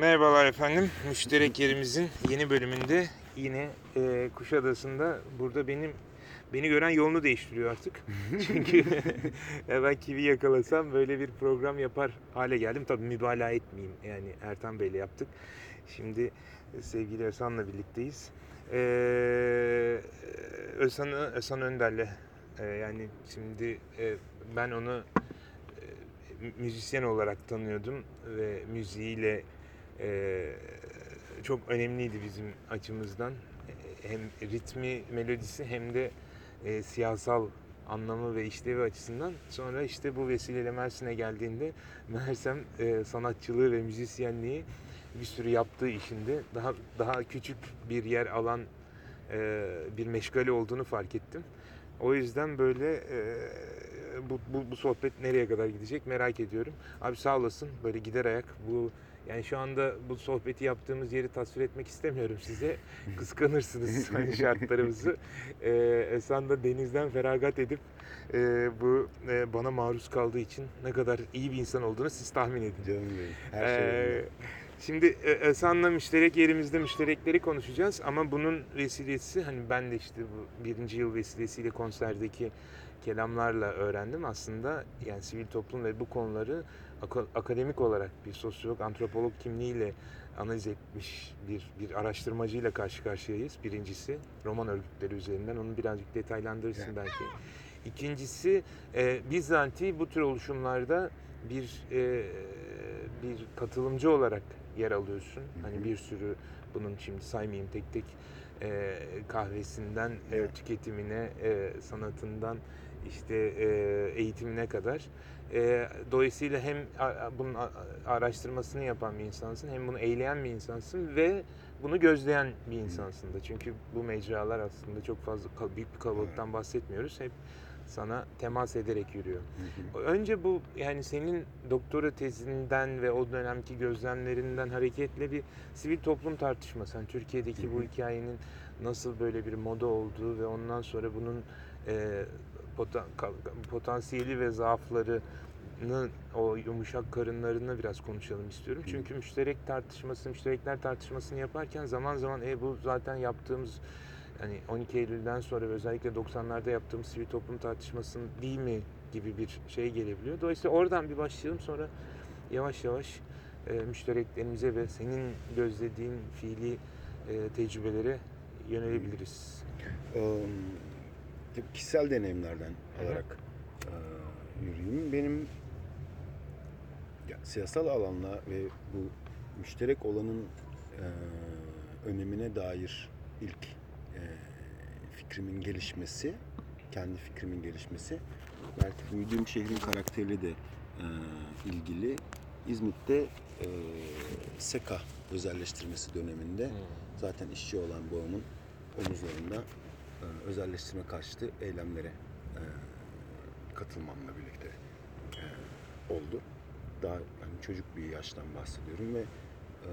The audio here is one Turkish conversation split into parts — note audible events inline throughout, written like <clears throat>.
Merhabalar efendim. Müşterek yerimizin yeni bölümünde yine e, Kuşadası'nda burada benim beni gören yolunu değiştiriyor artık. <laughs> Çünkü <laughs> ben kivi yakalasam böyle bir program yapar hale geldim. Tabii mübalağa etmeyeyim. Yani Ertan Bey'le yaptık. Şimdi sevgili Özhan'la birlikteyiz. Ee, Özhan, Özhan Önder'le e, yani şimdi e, ben onu e, müzisyen olarak tanıyordum ve müziğiyle ee, çok önemliydi bizim açımızdan. Ee, Hem ritmi, melodisi hem de e, siyasal anlamı ve işlevi açısından. Sonra işte bu vesileyle Mersin'e geldiğinde Mersem e, sanatçılığı ve müzisyenliği bir sürü yaptığı işinde daha daha küçük bir yer alan e, bir meşgale olduğunu fark ettim. O yüzden böyle e, bu, bu, bu sohbet nereye kadar gidecek merak ediyorum. Abi sağ olasın böyle gider ayak bu yani şu anda bu sohbeti yaptığımız yeri tasvir etmek istemiyorum size. <laughs> Kıskanırsınız <laughs> hani şartlarımızı. Ee, Esen de denizden feragat edip e, bu e, bana maruz kaldığı için ne kadar iyi bir insan olduğunu siz tahmin edin. Canım benim. Her şey Ee. Şimdi e, Esan'la müşterek yerimizde müşterekleri konuşacağız ama bunun vesilesi hani ben de işte bu birinci yıl vesilesiyle konserdeki kelamlarla öğrendim aslında yani sivil toplum ve bu konuları akademik olarak bir sosyolog, antropolog kimliğiyle analiz etmiş bir bir araştırmacıyla karşı karşıyayız. Birincisi roman örgütleri üzerinden onu birazcık detaylandırırsın Evet. belki. İkincisi e, bizanti bu tür oluşumlarda bir e, bir katılımcı olarak yer alıyorsun. Hani hı. bir sürü bunun şimdi saymayayım tek tek e, kahvesinden e, Evet. tüketimine, e, sanatından işte e, eğitimine kadar. E, dolayısıyla hem bunun araştırmasını yapan bir insansın, hem bunu eyleyen bir insansın ve bunu gözleyen bir insansın da. Çünkü bu mecralar aslında çok fazla büyük bir kalabalıktan bahsetmiyoruz. Hep sana temas ederek yürüyor. Önce bu yani senin doktora tezinden ve o dönemki gözlemlerinden hareketle bir sivil toplum tartışması. Yani Türkiye'deki bu hikayenin nasıl böyle bir moda olduğu ve ondan sonra bunun e, potansiyeli ve zaaflarını o yumuşak karınlarını biraz konuşalım istiyorum. Çünkü müşterek tartışması, müşterekler tartışmasını yaparken zaman zaman e, bu zaten yaptığımız hani 12 Eylül'den sonra ve özellikle 90'larda yaptığımız sivil toplum tartışmasının değil mi gibi bir şey gelebiliyor. Dolayısıyla oradan bir başlayalım sonra yavaş yavaş e, müştereklerimize ve senin gözlediğin fiili e, tecrübelere yönelebiliriz. Tabii kişisel deneyimlerden alarak eee, yürüyeyim. Benim siyasal alanla ve bu müşterek olanın eee, önemine dair ilk eee, fikrimin gelişmesi, kendi fikrimin gelişmesi belki büyüdüğüm şehrin karakteriyle de eee, ilgili. İzmit'te eee SEKA özelleştirmesi döneminde zaten işçi olan babamın omuzlarında e, özelleştirme karşıtı eylemlere e, katılmamla birlikte e, oldu. Daha yani çocuk bir yaştan bahsediyorum ve e,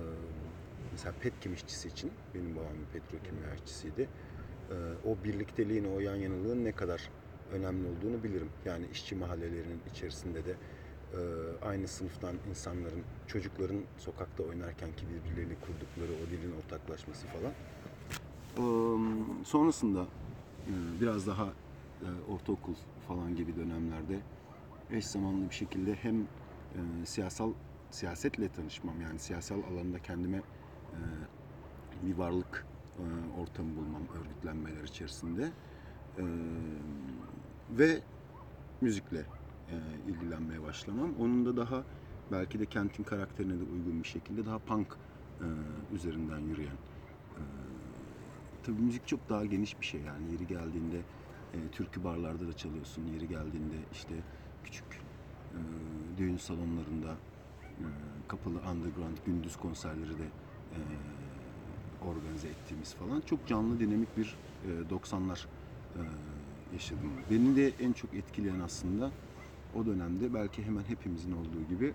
mesela petkim işçisi için benim babam bir petrokimya işçisiydi. E, o birlikteliğin, o yan yanalığın ne kadar önemli olduğunu bilirim. Yani işçi mahallelerinin içerisinde de e, aynı sınıftan insanların, çocukların sokakta oynarken ki birbirleriyle kurdukları o dilin ortaklaşması falan. Eee, sonrasında e, biraz daha e, ortaokul falan gibi dönemlerde eş zamanlı bir şekilde hem e, siyasal siyasetle tanışmam yani siyasal alanda kendime e, bir varlık e, ortamı bulmam örgütlenmeler içerisinde E, ve müzikle e, ilgilenmeye başlamam. Onun da daha belki de kentin karakterine de uygun bir şekilde daha punk e, üzerinden yürüyen e, tabii müzik çok daha geniş bir şey yani yeri geldiğinde e, türkü barlarda da çalıyorsun yeri geldiğinde işte küçük düğün salonlarında e, kapalı underground gündüz konserleri de e, organize ettiğimiz falan çok canlı dinamik bir e, 90'lar e, yaşadım. Beni de en çok etkileyen aslında o dönemde belki hemen hepimizin olduğu gibi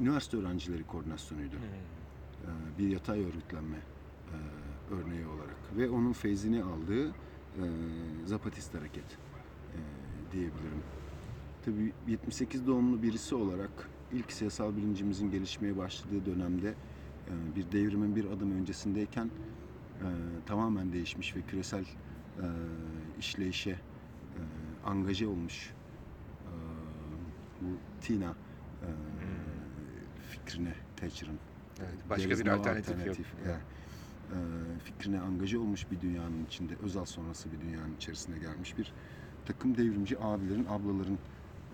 üniversite öğrencileri koordinasyonuydu e, bir yatay örgütlenme örneği olarak ve onun feyzini aldığı Zapatist hareket diyebilirim. Tabii 78 doğumlu birisi olarak ilk siyasal bilincimizin gelişmeye başladığı dönemde e, bir devrimin bir adım öncesindeyken e, tamamen değişmiş ve küresel e, işleyişe angaje olmuş bu Tina e, fikrine Thatcher'ın Evet, başka bir no alternatif yok. yani, fikrine angaje olmuş bir dünyanın içinde, Özal sonrası bir dünyanın içerisine gelmiş bir takım devrimci abilerin, ablaların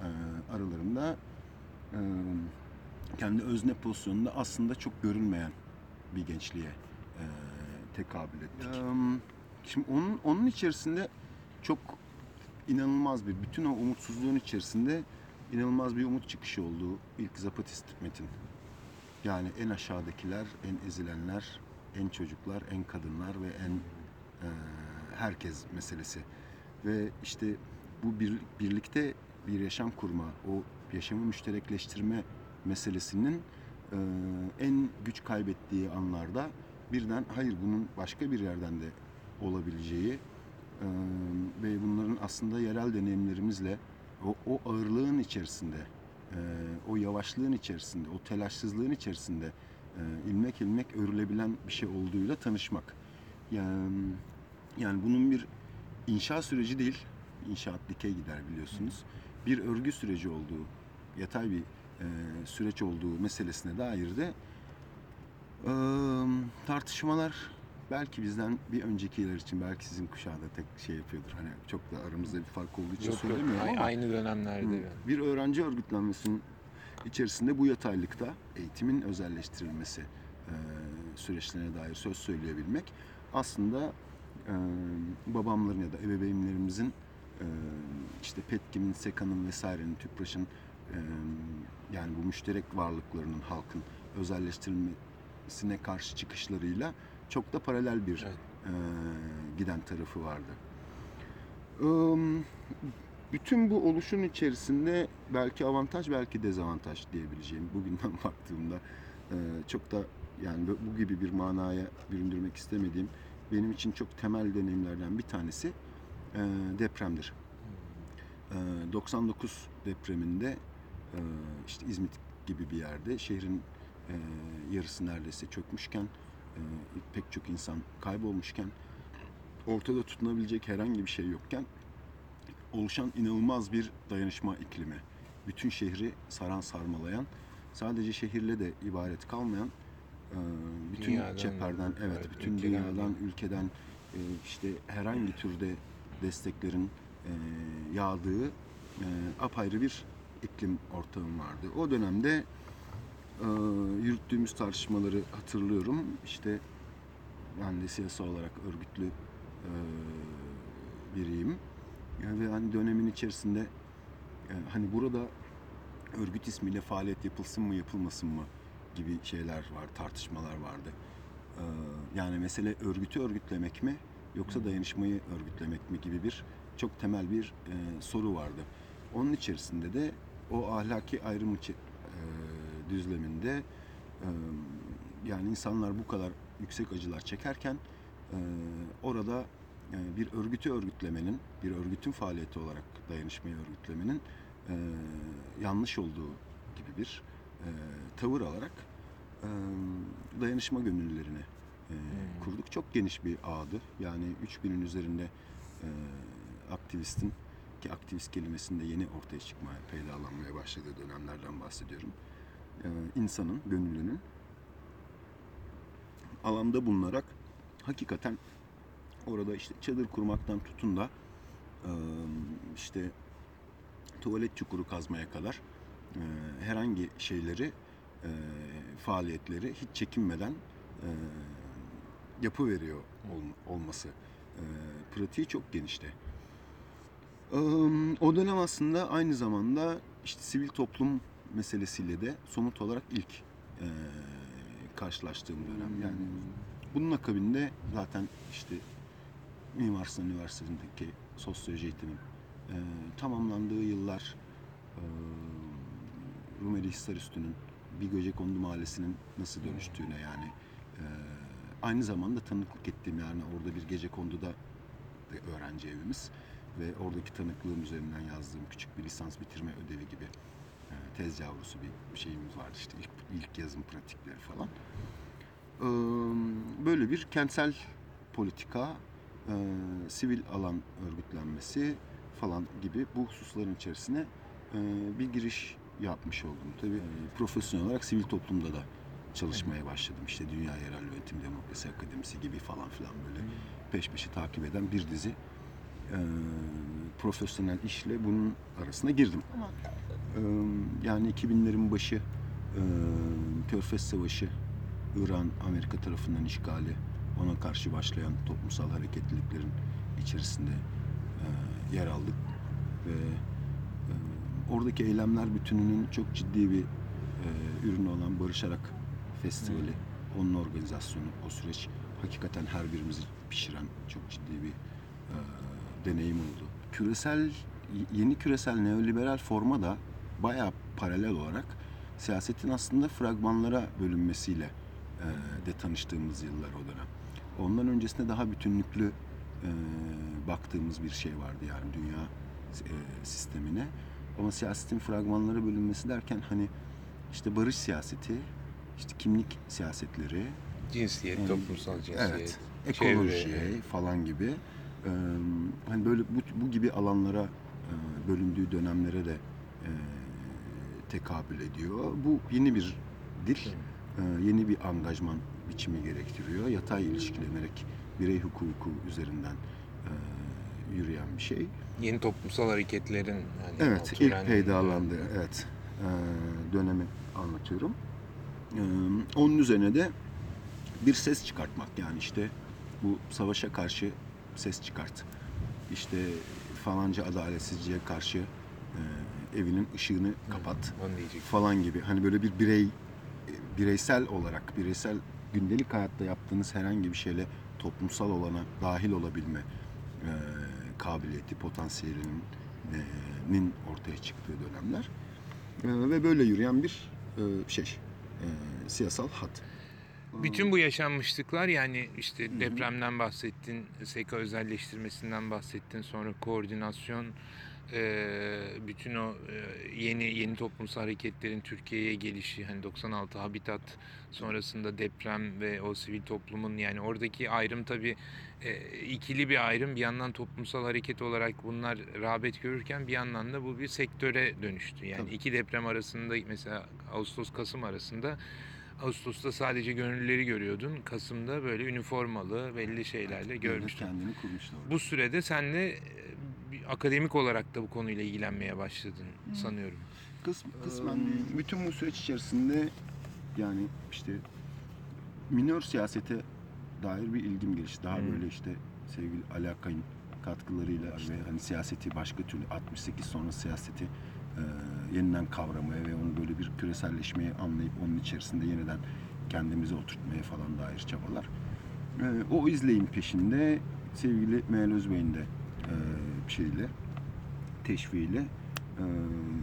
e, aralarında e, kendi özne pozisyonunda aslında çok görünmeyen bir gençliğe e, tekabül ettik. Şimdi onun, onun içerisinde çok inanılmaz bir, bütün o umutsuzluğun içerisinde inanılmaz bir umut çıkışı olduğu ilk Zapatist metin. Yani en aşağıdakiler, en ezilenler, en çocuklar, en kadınlar ve en e, herkes meselesi. Ve işte bu bir, birlikte bir yaşam kurma, o yaşamı müşterekleştirme meselesinin e, en güç kaybettiği anlarda birden hayır bunun başka bir yerden de olabileceği e, ve bunların aslında yerel deneyimlerimizle o, o ağırlığın içerisinde, e, o yavaşlığın içerisinde, o telaşsızlığın içerisinde e, ilmek ilmek örülebilen bir şey olduğuyla tanışmak. Yani, yani bunun bir inşa süreci değil, inşaat dikey gider biliyorsunuz. Bir örgü süreci olduğu, yatay bir e, süreç olduğu meselesine dair de e, tartışmalar belki bizden bir öncekiler için, belki sizin kuşağı da tek şey yapıyordur. Hani çok da aramızda bir fark olduğu için Yok söylemiyorum ama aynı dönemlerde. Hı. yani. bir öğrenci örgütlenmesinin içerisinde bu yataylıkta eğitimin özelleştirilmesi e, süreçlerine dair söz söyleyebilmek aslında babamların ya da ebeveynlerimizin işte Petkim'in, Seka'nın vesairenin, Tüpraş'ın yani bu müşterek varlıklarının halkın özelleştirilmesine karşı çıkışlarıyla çok da paralel bir Evet. giden tarafı vardı. Bütün bu oluşun içerisinde belki avantaj belki dezavantaj diyebileceğim bugünden <laughs> baktığımda çok da yani bu- bu gibi bir manaya büründürmek istemediğim benim için çok temel deneyimlerden bir tanesi e, depremdir. E, 99 depreminde e, işte İzmit gibi bir yerde şehrin e, yarısı neredeyse çökmüşken e, pek çok insan kaybolmuşken ortada tutunabilecek herhangi bir şey yokken oluşan inanılmaz bir dayanışma iklimi. Bütün şehri saran sarmalayan, sadece şehirle de ibaret kalmayan, bütün Dünyadan, çeperden, evet, evet, bütün ülkeden dünyadan, ülkeden e, işte herhangi türde desteklerin e, yağdığı e, apayrı bir iklim ortamı vardı. O dönemde yürüttüğümüz tartışmaları hatırlıyorum. İşte ben de siyasal olarak örgütlü biriyim. Yani ve hani dönemin içerisinde hani burada örgüt ismiyle faaliyet yapılsın mı yapılmasın mı gibi şeyler var, tartışmalar vardı. E, yani mesele örgütü örgütlemek mi yoksa dayanışmayı örgütlemek mi gibi bir çok temel bir e, soru vardı. Onun içerisinde de o ahlaki ayrım içi- e, düzleminde e, yani insanlar bu kadar yüksek acılar çekerken e, orada e, bir örgütü örgütlemenin, bir örgütün faaliyeti olarak dayanışmayı örgütlemenin e, yanlış olduğu gibi bir e, tavır alarak e, dayanışma gönüllülerini e, Hmm. kurduk. Çok geniş bir ağdı. Yani 3000'in üzerinde e, aktivistin ki aktivist kelimesinde yeni ortaya çıkmaya, peydalanmaya başladığı dönemlerden bahsediyorum. E, insanın, gönüllünün alanda bulunarak hakikaten orada işte çadır kurmaktan tutun da e, işte tuvalet çukuru kazmaya kadar e, herhangi şeyleri e, faaliyetleri hiç çekinmeden e, yapı veriyor olması e, pratiği çok genişti. E, o dönem aslında aynı zamanda işte sivil toplum meselesiyle de somut olarak ilk karşılaştığım dönem. Yani bunun akabinde zaten işte Mimar Sinan Üniversitesi'ndeki sosyoloji eğitimim tamamlandığı yıllar Rumeli Hisarüstü'nün bir Göcekondu Mahallesi'nin nasıl dönüştüğüne yani e, aynı zamanda tanıklık ettiğim yani orada bir gece konduda öğrenci evimiz ve oradaki tanıklığım üzerinden yazdığım küçük bir lisans bitirme ödevi gibi e, tez yavrusu bir şeyimiz vardı işte ilk, ilk yazım pratikleri falan. Ee, böyle bir kentsel politika, e, sivil alan örgütlenmesi falan gibi bu hususların içerisine e, bir giriş yapmış oldum. Tabii e, profesyonel olarak sivil toplumda da çalışmaya başladım. İşte Dünya Yerel Yönetim Demokrasi Akademisi gibi falan filan böyle peş peşe takip eden bir dizi e, profesyonel işle bunun arasına girdim. Ama e, yani 2000'lerin başı e, Körfez Savaşı, İran Amerika tarafından işgali, ona karşı başlayan toplumsal hareketliliklerin içerisinde e, yer aldık ve oradaki eylemler bütününün çok ciddi bir e, ürünü olan Barışarak Festivali, onun organizasyonu, o süreç hakikaten her birimizi pişiren çok ciddi bir e, deneyim oldu. Küresel, yeni küresel neoliberal forma da bayağı paralel olarak siyasetin aslında fragmanlara bölünmesiyle e, de tanıştığımız yıllar o dönem. Ondan öncesinde daha bütünlüklü e, baktığımız bir şey vardı yani dünya e, sistemine. Ama siyasetin fragmanlara bölünmesi derken hani işte barış siyaseti, işte kimlik siyasetleri, Cinsiyet, Hmm. toplumsal cinsiyet. Evet. ekoloji çevre. falan gibi e, hani böyle bu, bu gibi alanlara e, bölündüğü dönemlere de e, tekabül ediyor. Bu yeni bir dil, e, yeni bir angajman biçimi gerektiriyor. Yatay ilişkilenerek birey hukuku üzerinden e, yürüyen bir şey. Yeni toplumsal hareketlerin hani Evet, ilk peydalandığı evet, e, dönemi anlatıyorum. E, onun üzerine de bir ses çıkartmak yani işte bu savaşa karşı ses çıkart. İşte falanca adaletsizliğe karşı e, evinin ışığını kapat diyecek. falan gibi. Hani böyle bir birey e, bireysel olarak, bireysel gündelik hayatta yaptığınız herhangi bir şeyle toplumsal olana dahil olabilme e, kabiliyeti, potansiyelinin e, ortaya çıktığı dönemler. E, ve böyle yürüyen bir e, şey, siyasal hat. Bütün bu yaşanmışlıklar yani işte depremden bahsettin, SK özelleştirmesinden bahsettin, sonra koordinasyon, bütün o yeni yeni toplumsal hareketlerin Türkiye'ye gelişi, hani 96 Habitat sonrasında deprem ve o sivil toplumun yani oradaki ayrım tabii e, ikili bir ayrım. Bir yandan toplumsal hareket olarak bunlar rağbet görürken bir yandan da bu bir sektöre dönüştü. Yani Tabii. iki deprem arasında mesela Ağustos-Kasım arasında Ağustos'ta sadece gönüllüleri görüyordun. Kasım'da böyle üniformalı belli şeylerle Devlet görmüştün. kendini kurmuştu orada. Bu sürede sen de e, akademik olarak da bu konuyla ilgilenmeye başladın sanıyorum. Kısm, kısmen bütün bu süreç içerisinde yani işte minör siyasete dair bir ilgim gelişti. Daha Hmm. böyle işte sevgili Ali Akay'ın katkılarıyla ve hani siyaseti başka türlü 68 sonrası siyaseti e, yeniden kavramaya ve onu böyle bir küreselleşmeye anlayıp onun içerisinde yeniden kendimize oturtmaya falan dair çabalar. E, o izleyin peşinde sevgili Meral Özbey'in de e, şeyle teşviğiyle e,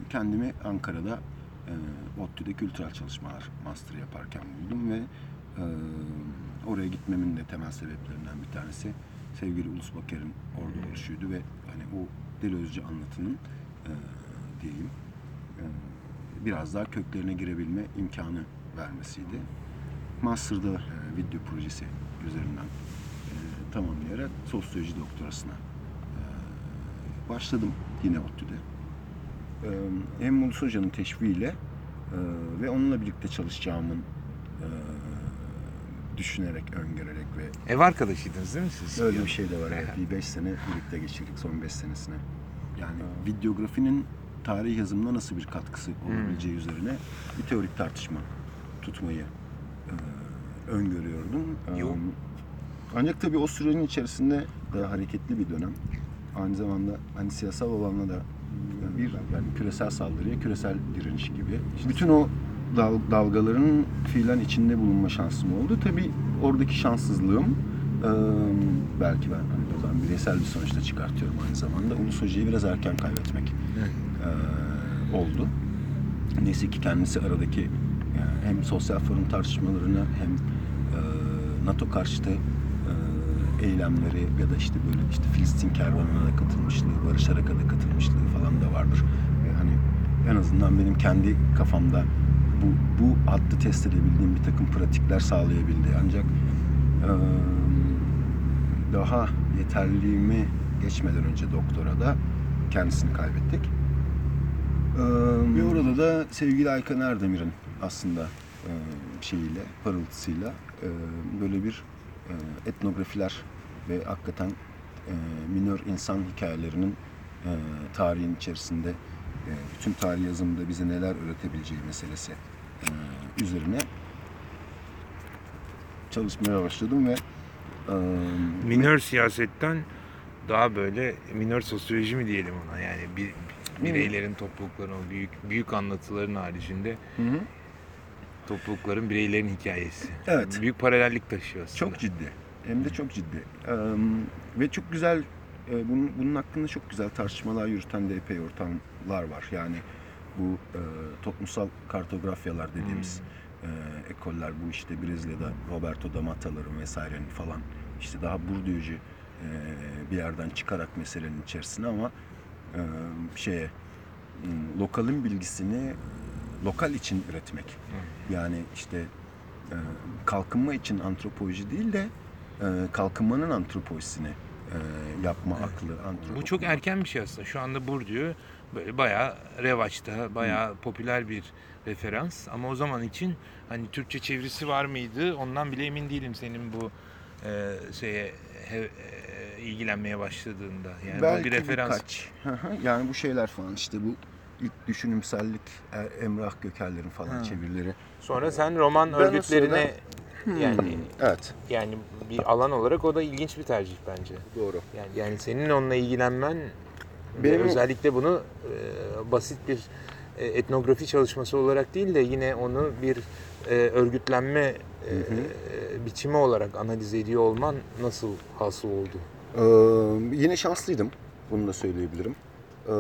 kendimi Ankara'da e, ODTÜ'de kültürel çalışmalar master yaparken buldum ve e, oraya gitmemin de temel sebeplerinden bir tanesi sevgili Ulus Baker'in orada oluşuydu ve hani o Deli Özce anlatının diyeyim e, biraz daha köklerine girebilme imkanı vermesiydi. Master'da e, video projesi üzerinden e, tamamlayarak sosyoloji doktorasına e, başladım yine ODTÜ'de. E, hem Ulus Hoca'nın teşviğiyle e, ve onunla birlikte çalışacağımın e, düşünerek, öngörerek ve Ev arkadaşıydınız değil mi siz? öyle bir şey de var. Evet. Bir beş sene birlikte geçirdik son beş senesine. Yani videografinin tarih yazımına nasıl bir katkısı olabileceği üzerine bir teorik tartışma tutmayı e, öngörüyordum. Yok. E, ancak tabii o sürenin içerisinde de hareketli bir dönem. Aynı zamanda hani siyasal olanla da e, bir yani küresel saldırıya küresel direniş gibi. Bütün o dal- dalgaların fiilen içinde bulunma şansım oldu. Tabii oradaki şanssızlığım e, belki ben hani buradan bireysel bir sonuçta çıkartıyorum aynı zamanda. Ulus Hoca'yı biraz erken kaybetmek e, oldu. Neyse ki kendisi aradaki yani hem sosyal forum tartışmalarına hem e, NATO karşıtı e, eylemleri ya da işte böyle işte Filistin kervanına da katılmışlığı, Barış Harekat'a katılmışlığı falan da vardır. Hani en azından benim kendi kafamda bu, bu hattı test edebildiğim bir takım pratikler sağlayabildi. Ancak e, daha yeterliğimi geçmeden önce doktora da kendisini kaybettik. E, ve orada da sevgili Aykan Erdemir'in aslında e, şeyiyle, parıltısıyla e, böyle bir e, etnografiler ve hakikaten e, minör insan hikayelerinin e, tarihin içerisinde e, bütün tarih yazımında bize neler öğretebileceği meselesi e, üzerine çalışmaya başladım ve e, Minör siyasetten daha böyle minör sosyoloji mi diyelim ona? Yani bir bireylerin toplulukların o büyük büyük anlatıların haricinde Hı hı. toplulukların bireylerin hikayesi. Evet. Büyük paralellik taşıyor aslında. Çok ciddi. Hem de çok ciddi. Ee, ve çok güzel, e, bunun, bunun hakkında çok güzel tartışmalar yürüten de epey ortamlar var. Yani bu e, toplumsal kartografyalar dediğimiz e, ekoller, bu işte Brezilya'da Roberto D'Amata'ların vesairenin falan işte daha Bourdieu'cu e, bir yerden çıkarak meselenin içerisine ama e, şeye m, lokalin bilgisini lokal için üretmek. Yani işte e, kalkınma için antropoloji değil de e, kalkınmanın antropolojisini e, yapma aklı antropoloji. Bu çok erken bir şey aslında. Şu anda Bourdieu böyle bayağı revaçta, bayağı popüler bir referans. Ama o zaman için hani Türkçe çevirisi var mıydı? Ondan bile emin değilim senin bu e, şeye he- e, ilgilenmeye başladığında. Yani Belki bu bir referans. birkaç. Yani bu şeyler falan işte bu ilk düşünümsellik e, Emrah Gökerler'in falan Ha. çevirileri. Sonra sen roman Ben örgütlerine yani Evet. yani bir alan olarak o da ilginç bir tercih bence. Doğru. Yani yani senin onunla ilgilenmen Benim- özellikle bunu e, basit bir e, etnografi çalışması olarak değil de yine onu bir e, örgütlenme Hı hı. e, biçimi olarak analiz ediyor olman nasıl hasıl oldu? Ee, yine şanslıydım. Bunu da söyleyebilirim. Ee,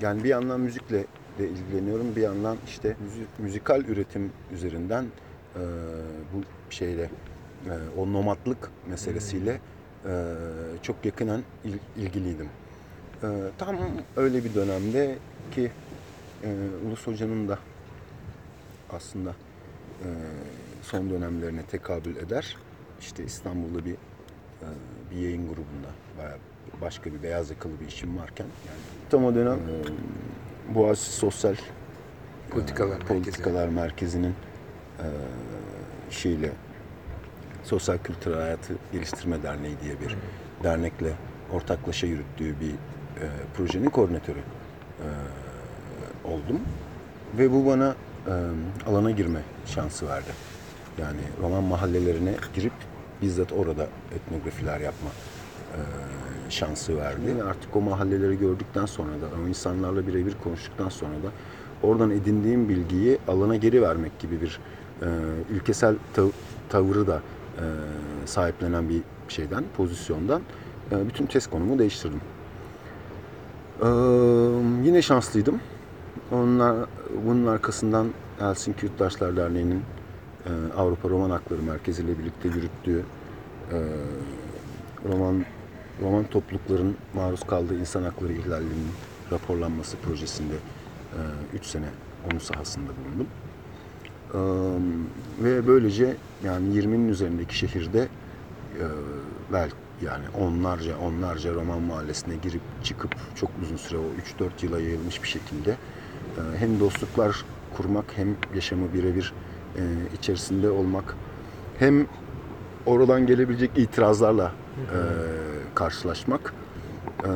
yani bir yandan müzikle de ilgileniyorum. Bir yandan işte müzi- müzikal üretim üzerinden e, bu şeyle e, o nomadlık meselesiyle e, çok yakından il- ilgiliydim. E, tam öyle bir dönemde ki e, Ulus Hoca'nın da aslında e, son dönemlerine tekabül eder. İşte İstanbul'da bir e, bir yayın grubunda bayağı başka bir beyaz yakalı bir işim varken yani tam o dönem e, Boğaziçi Sosyal e, Politikalar Merkezi. Politikalar Merkezi'nin e, şeyle Sosyal Kültür Hayatı Geliştirme Derneği diye bir dernekle ortaklaşa yürüttüğü bir e, projenin koordinatörü e, oldum. Ve bu bana e, alana girme şansı verdi. Yani roman mahallelerine girip bizzat orada etnografiler yapma e, şansı verdi. Ve artık o mahalleleri gördükten sonra da, o insanlarla birebir konuştuktan sonra da oradan edindiğim bilgiyi alana geri vermek gibi bir e, ilkesel tav- tavırı da e, sahiplenen bir şeyden, pozisyondan e, bütün test konumu değiştirdim. Ee, yine şanslıydım. Onlar, bunun arkasından Helsinki Yurttaşlar Derneği'nin e, Avrupa Roman Hakları Merkezi ile birlikte yürüttüğü e, roman roman toplulukların maruz kaldığı insan hakları ihlallerinin raporlanması projesinde 3 sene onun sahasında bulundum. Ve böylece yani 20'nin üzerindeki şehirde e, belki yani onlarca onlarca roman mahallesine girip çıkıp çok uzun süre o 3-4 yıla yayılmış bir şekilde e, hem dostluklar kurmak hem yaşamı birebir e, içerisinde olmak hem oradan gelebilecek itirazlarla e, karşılaşmak e,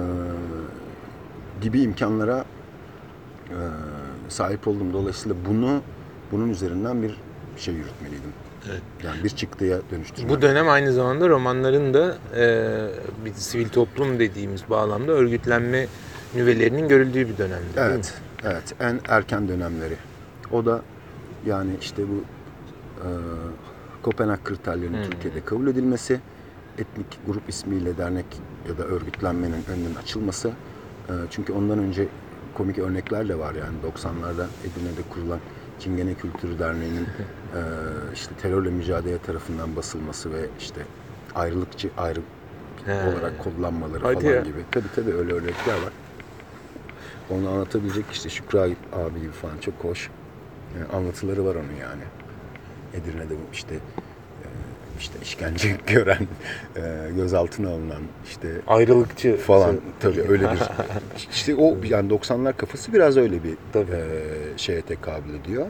gibi imkanlara e, sahip oldum. Dolayısıyla bunu bunun üzerinden bir şey yürütmeliydim. Evet. Yani bir çıktıya dönüştürmek. Bu dönem aynı zamanda romanların da e, bir sivil toplum dediğimiz bağlamda örgütlenme nüvelerinin görüldüğü bir dönemdi. Evet, evet. En erken dönemleri. O da yani işte bu e, Kopenhag kriterlerinin Hmm. Türkiye'de kabul edilmesi, etnik grup ismiyle dernek ya da örgütlenmenin önünün açılması. E, çünkü ondan önce komik örnekler de var yani 90'larda Edirne'de kurulan Çingene Kültürü Derneği'nin e, işte terörle mücadele tarafından basılması ve işte ayrılıkçı ayrı He. olarak kullanmaları Hadi falan ya. gibi. Tabii tabii öyle örnekler var. onu anlatabilecek işte Şükrü abi gibi falan çok hoş e, anlatıları var onun yani. Edirne'de işte e, işte işkence <laughs> gören, e, gözaltına alınan işte Ayrılıkçı falan tabii öyle bir <laughs> işte o yani 90'lar kafası biraz öyle bir Tabii. e, şeye tekabül ediyor.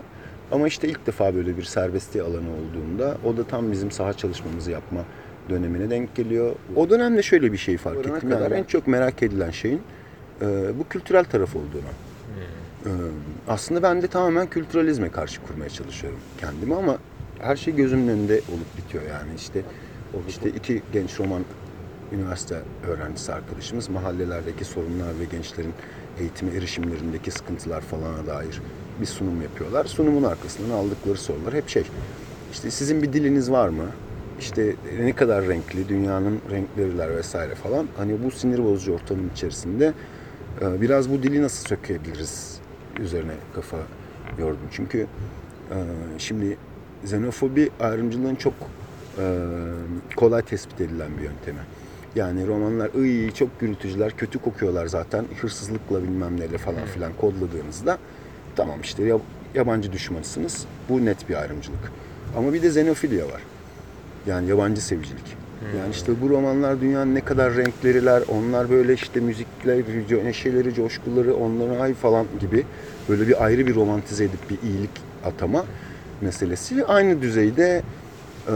Ama işte ilk defa böyle bir serbestliği alanı olduğunda o da tam bizim saha çalışmamızı yapma dönemine denk geliyor. O dönemde şöyle bir şey fark ettim. Yani en çok merak edilen şeyin e, bu kültürel taraf olduğunu. E, aslında ben de tamamen kültüralizme karşı kurmaya çalışıyorum kendimi ama her şey gözümün önünde olup bitiyor yani işte işte iki genç roman üniversite öğrencisi arkadaşımız mahallelerdeki sorunlar ve gençlerin eğitime erişimlerindeki sıkıntılar falana dair bir sunum yapıyorlar. Sunumun arkasından aldıkları sorular hep şey. İşte sizin bir diliniz var mı? İşte ne kadar renkli, dünyanın renkleriler vesaire falan. Hani bu sinir bozucu ortamın içerisinde e, biraz bu dili nasıl sökebiliriz üzerine kafa yordum. Çünkü e, şimdi xenofobi ayrımcılığın çok e, kolay tespit edilen bir yöntemi. Yani romanlar iyi çok gürültücüler, kötü kokuyorlar zaten. Hırsızlıkla bilmem neyle falan filan kodladığınızda tamam işte ya- yabancı düşmanısınız. Bu net bir ayrımcılık. Ama bir de xenofilya var. Yani yabancı sevicilik. Yani işte bu romanlar dünyanın ne kadar renkleriler, onlar böyle işte müzikleri, neşeleri, coşkuları, onlara ay falan gibi böyle bir ayrı bir romantize edip bir iyilik atama meselesi. Aynı düzeyde e,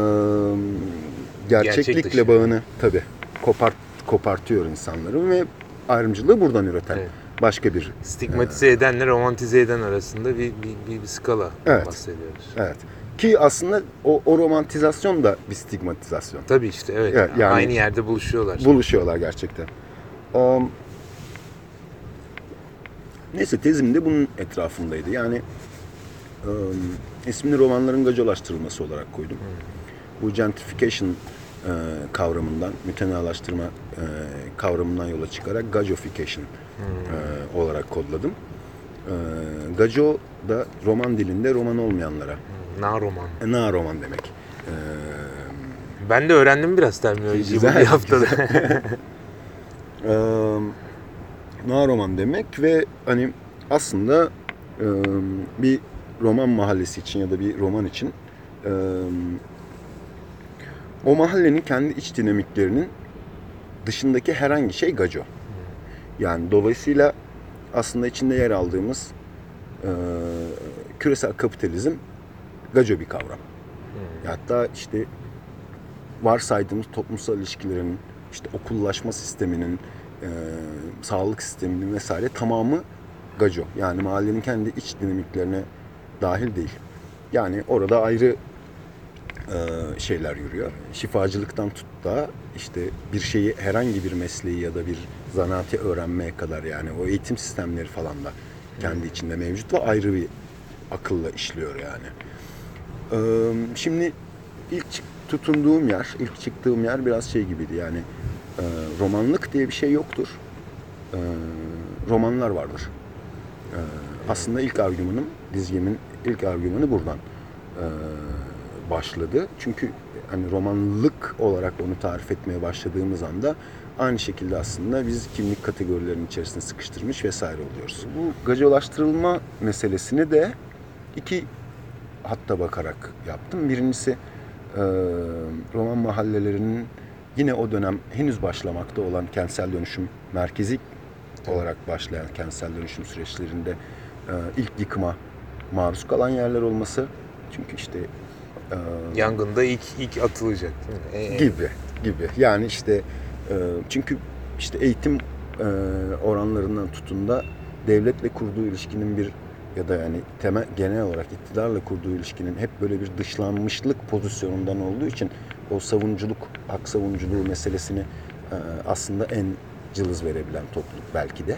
Gerçek gerçeklikle dışı. bağını tabii kopart, kopartıyor insanları ve ayrımcılığı buradan üreten Evet. başka bir Stigmatize edenle romantize eden arasında bir, bir, bir, bir skala Evet. bahsediyoruz. evet. Ki aslında o, o romantizasyon da bir stigmatizasyon. Tabii işte evet. Evet, yani- Aynı yerde buluşuyorlar. buluşuyorlar gerçekten. Um, neyse tezim de bunun etrafındaydı. Yani um, ismini romanların gacolaştırılması olarak koydum. Bu gentrification e, kavramından, mütenalaştırma e, kavramından yola çıkarak gajofication e, olarak kodladım. E, gaco da roman dilinde roman olmayanlara. Na roman. E, na roman demek. E, Ben de öğrendim biraz terminolojiyi bu bir haftada. Eee <laughs> na roman demek ve hani aslında eee, bir roman mahallesi için ya da bir roman için eee, o mahallenin kendi iç dinamiklerinin dışındaki herhangi şey gaco. Yani dolayısıyla aslında içinde yer aldığımız eee, küresel kapitalizm gaco bir kavram. Hatta işte varsaydığımız toplumsal ilişkilerin, işte okullaşma sisteminin, e, sağlık sisteminin vesaire tamamı gaco. Yani mahallenin kendi iç dinamiklerine dahil değil. Yani orada ayrı e, şeyler yürüyor. Şifacılıktan tut da işte bir şeyi herhangi bir mesleği ya da bir zanaati öğrenmeye kadar yani o eğitim sistemleri falan da kendi içinde mevcut ve ayrı bir akılla işliyor yani. Şimdi ilk tutunduğum yer, ilk çıktığım yer biraz şey gibiydi yani romanlık diye bir şey yoktur. Romanlar vardır. Aslında ilk argümanım, dizgemin ilk argümanı buradan başladı. Çünkü hani romanlık olarak onu tarif etmeye başladığımız anda aynı şekilde aslında biz kimlik kategorilerinin içerisine sıkıştırmış vesaire oluyoruz. Bu gacolaştırılma meselesini de iki hatta bakarak yaptım. Birincisi e, roman mahallelerinin yine o dönem henüz başlamakta olan kentsel dönüşüm merkezi olarak başlayan kentsel dönüşüm süreçlerinde e, ilk yıkıma maruz kalan yerler olması. Çünkü işte e, Yangında ilk ilk atılacak. değil mi? Gibi gibi. Yani işte e, çünkü işte eğitim e, oranlarından tutun da devletle kurduğu ilişkinin bir ya da yani temel genel olarak iktidarla kurduğu ilişkinin hep böyle bir dışlanmışlık pozisyonundan olduğu için o savunuculuk, hak savunuculuğu meselesini e, aslında en cılız verebilen topluluk belki de.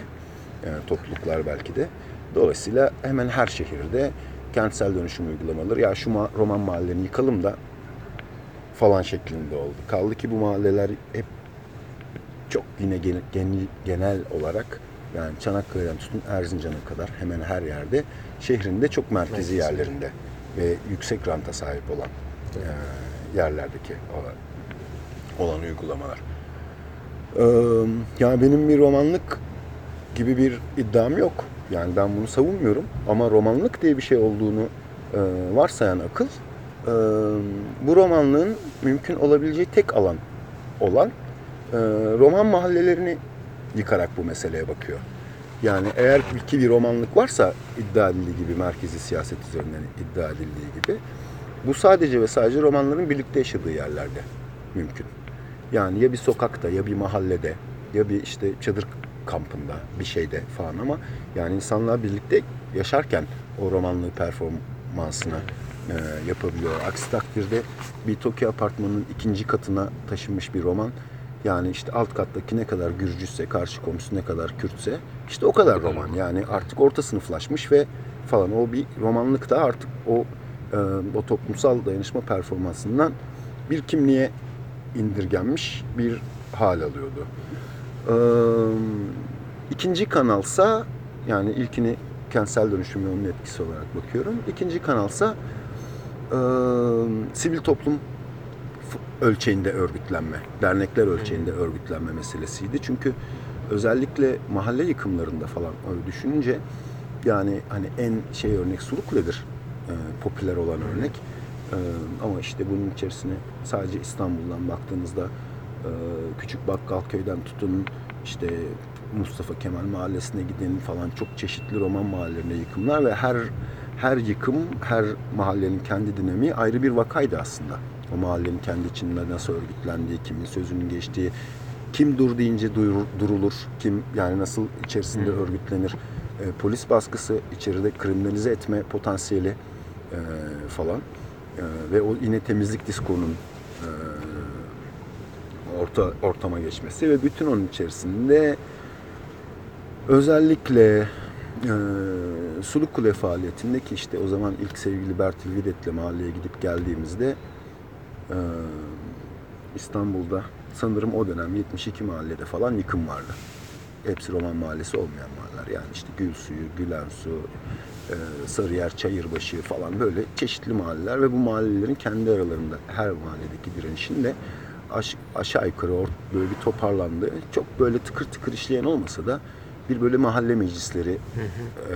e, topluluklar belki de. Dolayısıyla hemen her şehirde kentsel dönüşüm uygulamaları ya şu ma- roman mahalleni yıkalım da falan şeklinde oldu. Kaldı ki bu mahalleler hep çok yine gen- gen- genel olarak yani Çanakkale'den tutun Erzincan'a kadar hemen her yerde şehrinde çok merkezi Merkezi. yerlerinde ve yüksek ranta sahip olan e, yerlerdeki o- olan uygulamalar. Ee, ya benim bir romanlık gibi bir iddiam yok. Yani ben bunu savunmuyorum ama romanlık diye bir şey olduğunu e, varsayan akıl e, bu romanlığın mümkün olabileceği tek alan olan e, roman mahallelerini yıkarak bu meseleye bakıyor. Yani eğer ki bir romanlık varsa iddia edildiği gibi merkezi siyaset üzerinden iddia edildiği gibi bu sadece ve sadece romanların birlikte yaşadığı yerlerde mümkün. Yani ya bir sokakta ya bir mahallede ya bir işte çadır kampında bir şeyde falan ama yani insanlar birlikte yaşarken o romanlığı performansına e, yapabiliyor. Aksi takdirde bir Tokyo apartmanının ikinci katına taşınmış bir roman yani işte alt kattaki ne kadar Gürcüse, karşı komşusu ne kadar Kürtse işte o kadar roman. Yani artık orta sınıflaşmış ve falan o bir romanlık da artık o e, o toplumsal dayanışma performansından bir kimliğe indirgenmiş bir hal alıyordu. Ee, ikinci kanalsa yani ilkini kentsel dönüşüm ve onun etkisi olarak bakıyorum. İkinci kanalsa e, sivil toplum ölçeğinde örgütlenme, dernekler ölçeğinde örgütlenme meselesiydi. Çünkü özellikle mahalle yıkımlarında falan öyle düşününce yani hani en şey örnek Sulukule'dir. E, popüler olan örnek. E, ama işte bunun içerisine sadece İstanbul'dan baktığınızda e, Küçük Bakkalköy'den tutun işte Mustafa Kemal Mahallesi'ne gidin falan çok çeşitli roman mahallelerine yıkımlar ve her her yıkım, her mahallenin kendi dinamiği ayrı bir vakaydı aslında. O mahallenin kendi içinde nasıl örgütlendiği, kimin sözünün geçtiği, kim dur deyince duyur- durulur, kim yani nasıl içerisinde örgütlenir, e, polis baskısı, içeride kriminalize etme potansiyeli e, falan E, ve o yine temizlik diskonun e, orta ortama geçmesi ve bütün onun içerisinde özellikle e, Suluk Kule faaliyetindeki işte o zaman ilk sevgili Bertil Videt'le mahalleye gidip geldiğimizde e, İstanbul'da sanırım o dönem 72 mahallede falan yıkım vardı. Hepsi Roman mahallesi olmayan mahalleler. Yani işte Gülsuyu, Gülensu, e, Sarıyer, Çayırbaşı falan böyle çeşitli mahalleler ve bu mahallelerin kendi aralarında her mahalledeki direnişin de aş- aşağı yukarı or- böyle bir toparlandığı, çok böyle tıkır tıkır işleyen olmasa da bir böyle mahalle meclisleri e,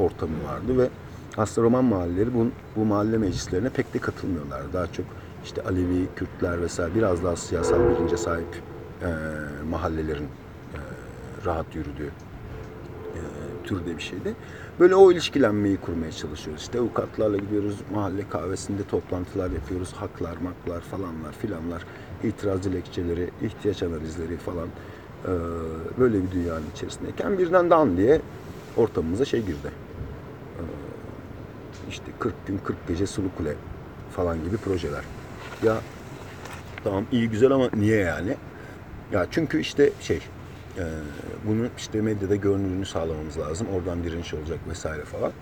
ortamı vardı ve aslında Roman mahalleleri bu, bu mahalle meclislerine pek de katılmıyorlar. Daha çok işte Alevi, Kürtler vesaire biraz daha siyasal bilince sahip e, mahallelerin e, rahat yürüdüğü e, türde bir şeydi. Böyle o ilişkilenmeyi kurmaya çalışıyoruz. İşte avukatlarla gidiyoruz, mahalle kahvesinde toplantılar yapıyoruz. Haklar, maklar falanlar filanlar, itiraz dilekçeleri, ihtiyaç analizleri falan. E, böyle bir dünyanın içerisindeyken birden dan diye ortamımıza şey girdi. E, işte 40 gün 40 gece Sulu Kule falan gibi projeler. Ya tamam iyi güzel ama niye yani? Ya çünkü işte şey e, bunu işte medyada görünürlüğünü sağlamamız lazım. Oradan direniş olacak vesaire falan.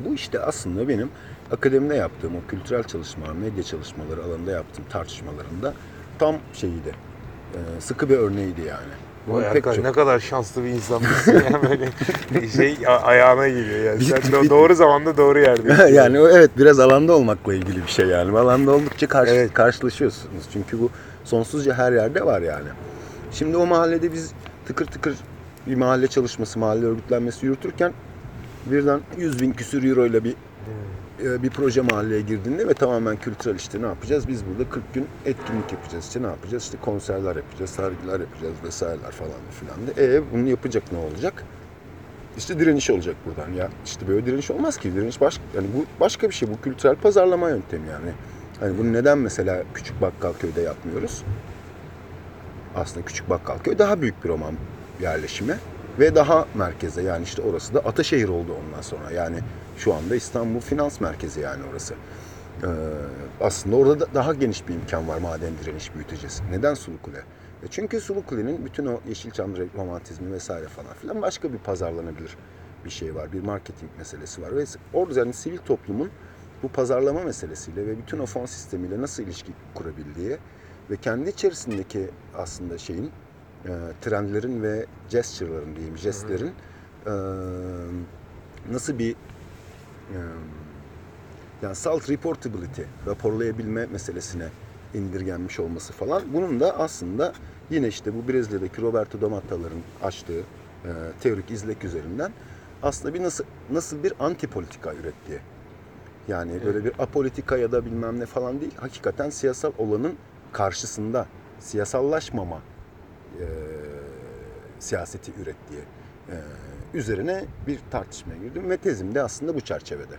Bu işte aslında benim akademide yaptığım o kültürel çalışmalar, medya çalışmaları alanında yaptığım tartışmalarında tam şeyiydi. E, sıkı bir örneğiydi yani. Vay pek arkadaş çok- ne kadar şanslı bir insanmışsın ya <laughs> böyle şey ayağına geliyor yani. Sen do- bir- doğru zamanda doğru yerdesin. <laughs> yani o evet biraz alanda olmakla ilgili bir şey yani. Alanda oldukça karşı, Evet. karşılaşıyorsunuz. Çünkü bu sonsuzca her yerde var yani. Şimdi o mahallede biz tıkır tıkır bir mahalle çalışması, mahalle örgütlenmesi yürütürken birden 100 bin küsür euro ile bir bir proje mahalleye girdiğinde ve tamamen kültürel işte ne yapacağız? Biz burada 40 gün etkinlik yapacağız. İşte ne yapacağız? İşte konserler yapacağız, sergiler yapacağız vesaireler falan filan. de. E bunu yapacak ne olacak? İşte direniş olacak buradan ya. İşte böyle direniş olmaz ki. Direniş başka yani bu başka bir şey. Bu kültürel pazarlama yöntemi yani. Hani bunu neden mesela Küçük Bakkalköy'de yapmıyoruz? Aslında Küçük Bakkalköy daha büyük bir roman yerleşimi ve daha merkeze yani işte orası da Ataşehir oldu ondan sonra. Yani şu anda İstanbul finans merkezi yani orası. Ee, aslında orada da daha geniş bir imkan var maden direniş büyüteceğiz. Neden Sulukule? E çünkü Sulukule'nin bütün o Yeşilçam romantizmi vesaire falan filan başka bir pazarlanabilir bir şey var. Bir marketing meselesi var. Ve orada yani sivil toplumun bu pazarlama meselesiyle ve bütün o fon sistemiyle nasıl ilişki kurabildiği ve kendi içerisindeki aslında şeyin e, trendlerin ve gesture'ların diyeyim, jestlerin e, nasıl bir yani salt reportability, raporlayabilme meselesine indirgenmiş olması falan. Bunun da aslında yine işte bu Brezilya'daki Roberto D'Amatta'ların açtığı e, teorik izlek üzerinden aslında bir nasıl nasıl bir anti politika ürettiği. Yani böyle bir apolitika ya da bilmem ne falan değil. Hakikaten siyasal olanın karşısında siyasallaşmama e, siyaseti ürettiği e, üzerine bir tartışmaya girdim ve tezim de aslında bu çerçevede.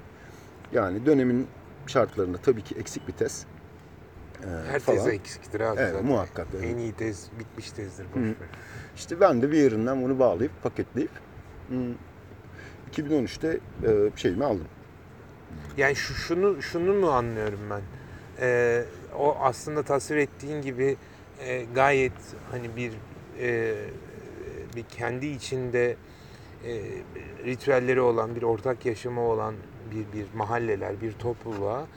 Yani dönemin şartlarında tabii ki eksik bir tez. e, Her falan. teze eksiktir abi Evet, zaten. muhakkak öyle. En iyi tez bitmiş tezdir. Boş Hı. İşte ben de bir yerinden bunu bağlayıp paketleyip hmm, 2013'te e, şeyimi aldım. Yani şu, şunu şunu mu anlıyorum ben? Ee, o aslında tasvir ettiğin gibi e, gayet hani bir e, bir kendi içinde e, ritüelleri olan, bir ortak yaşamı olan bir bir mahalleler, bir topluluğa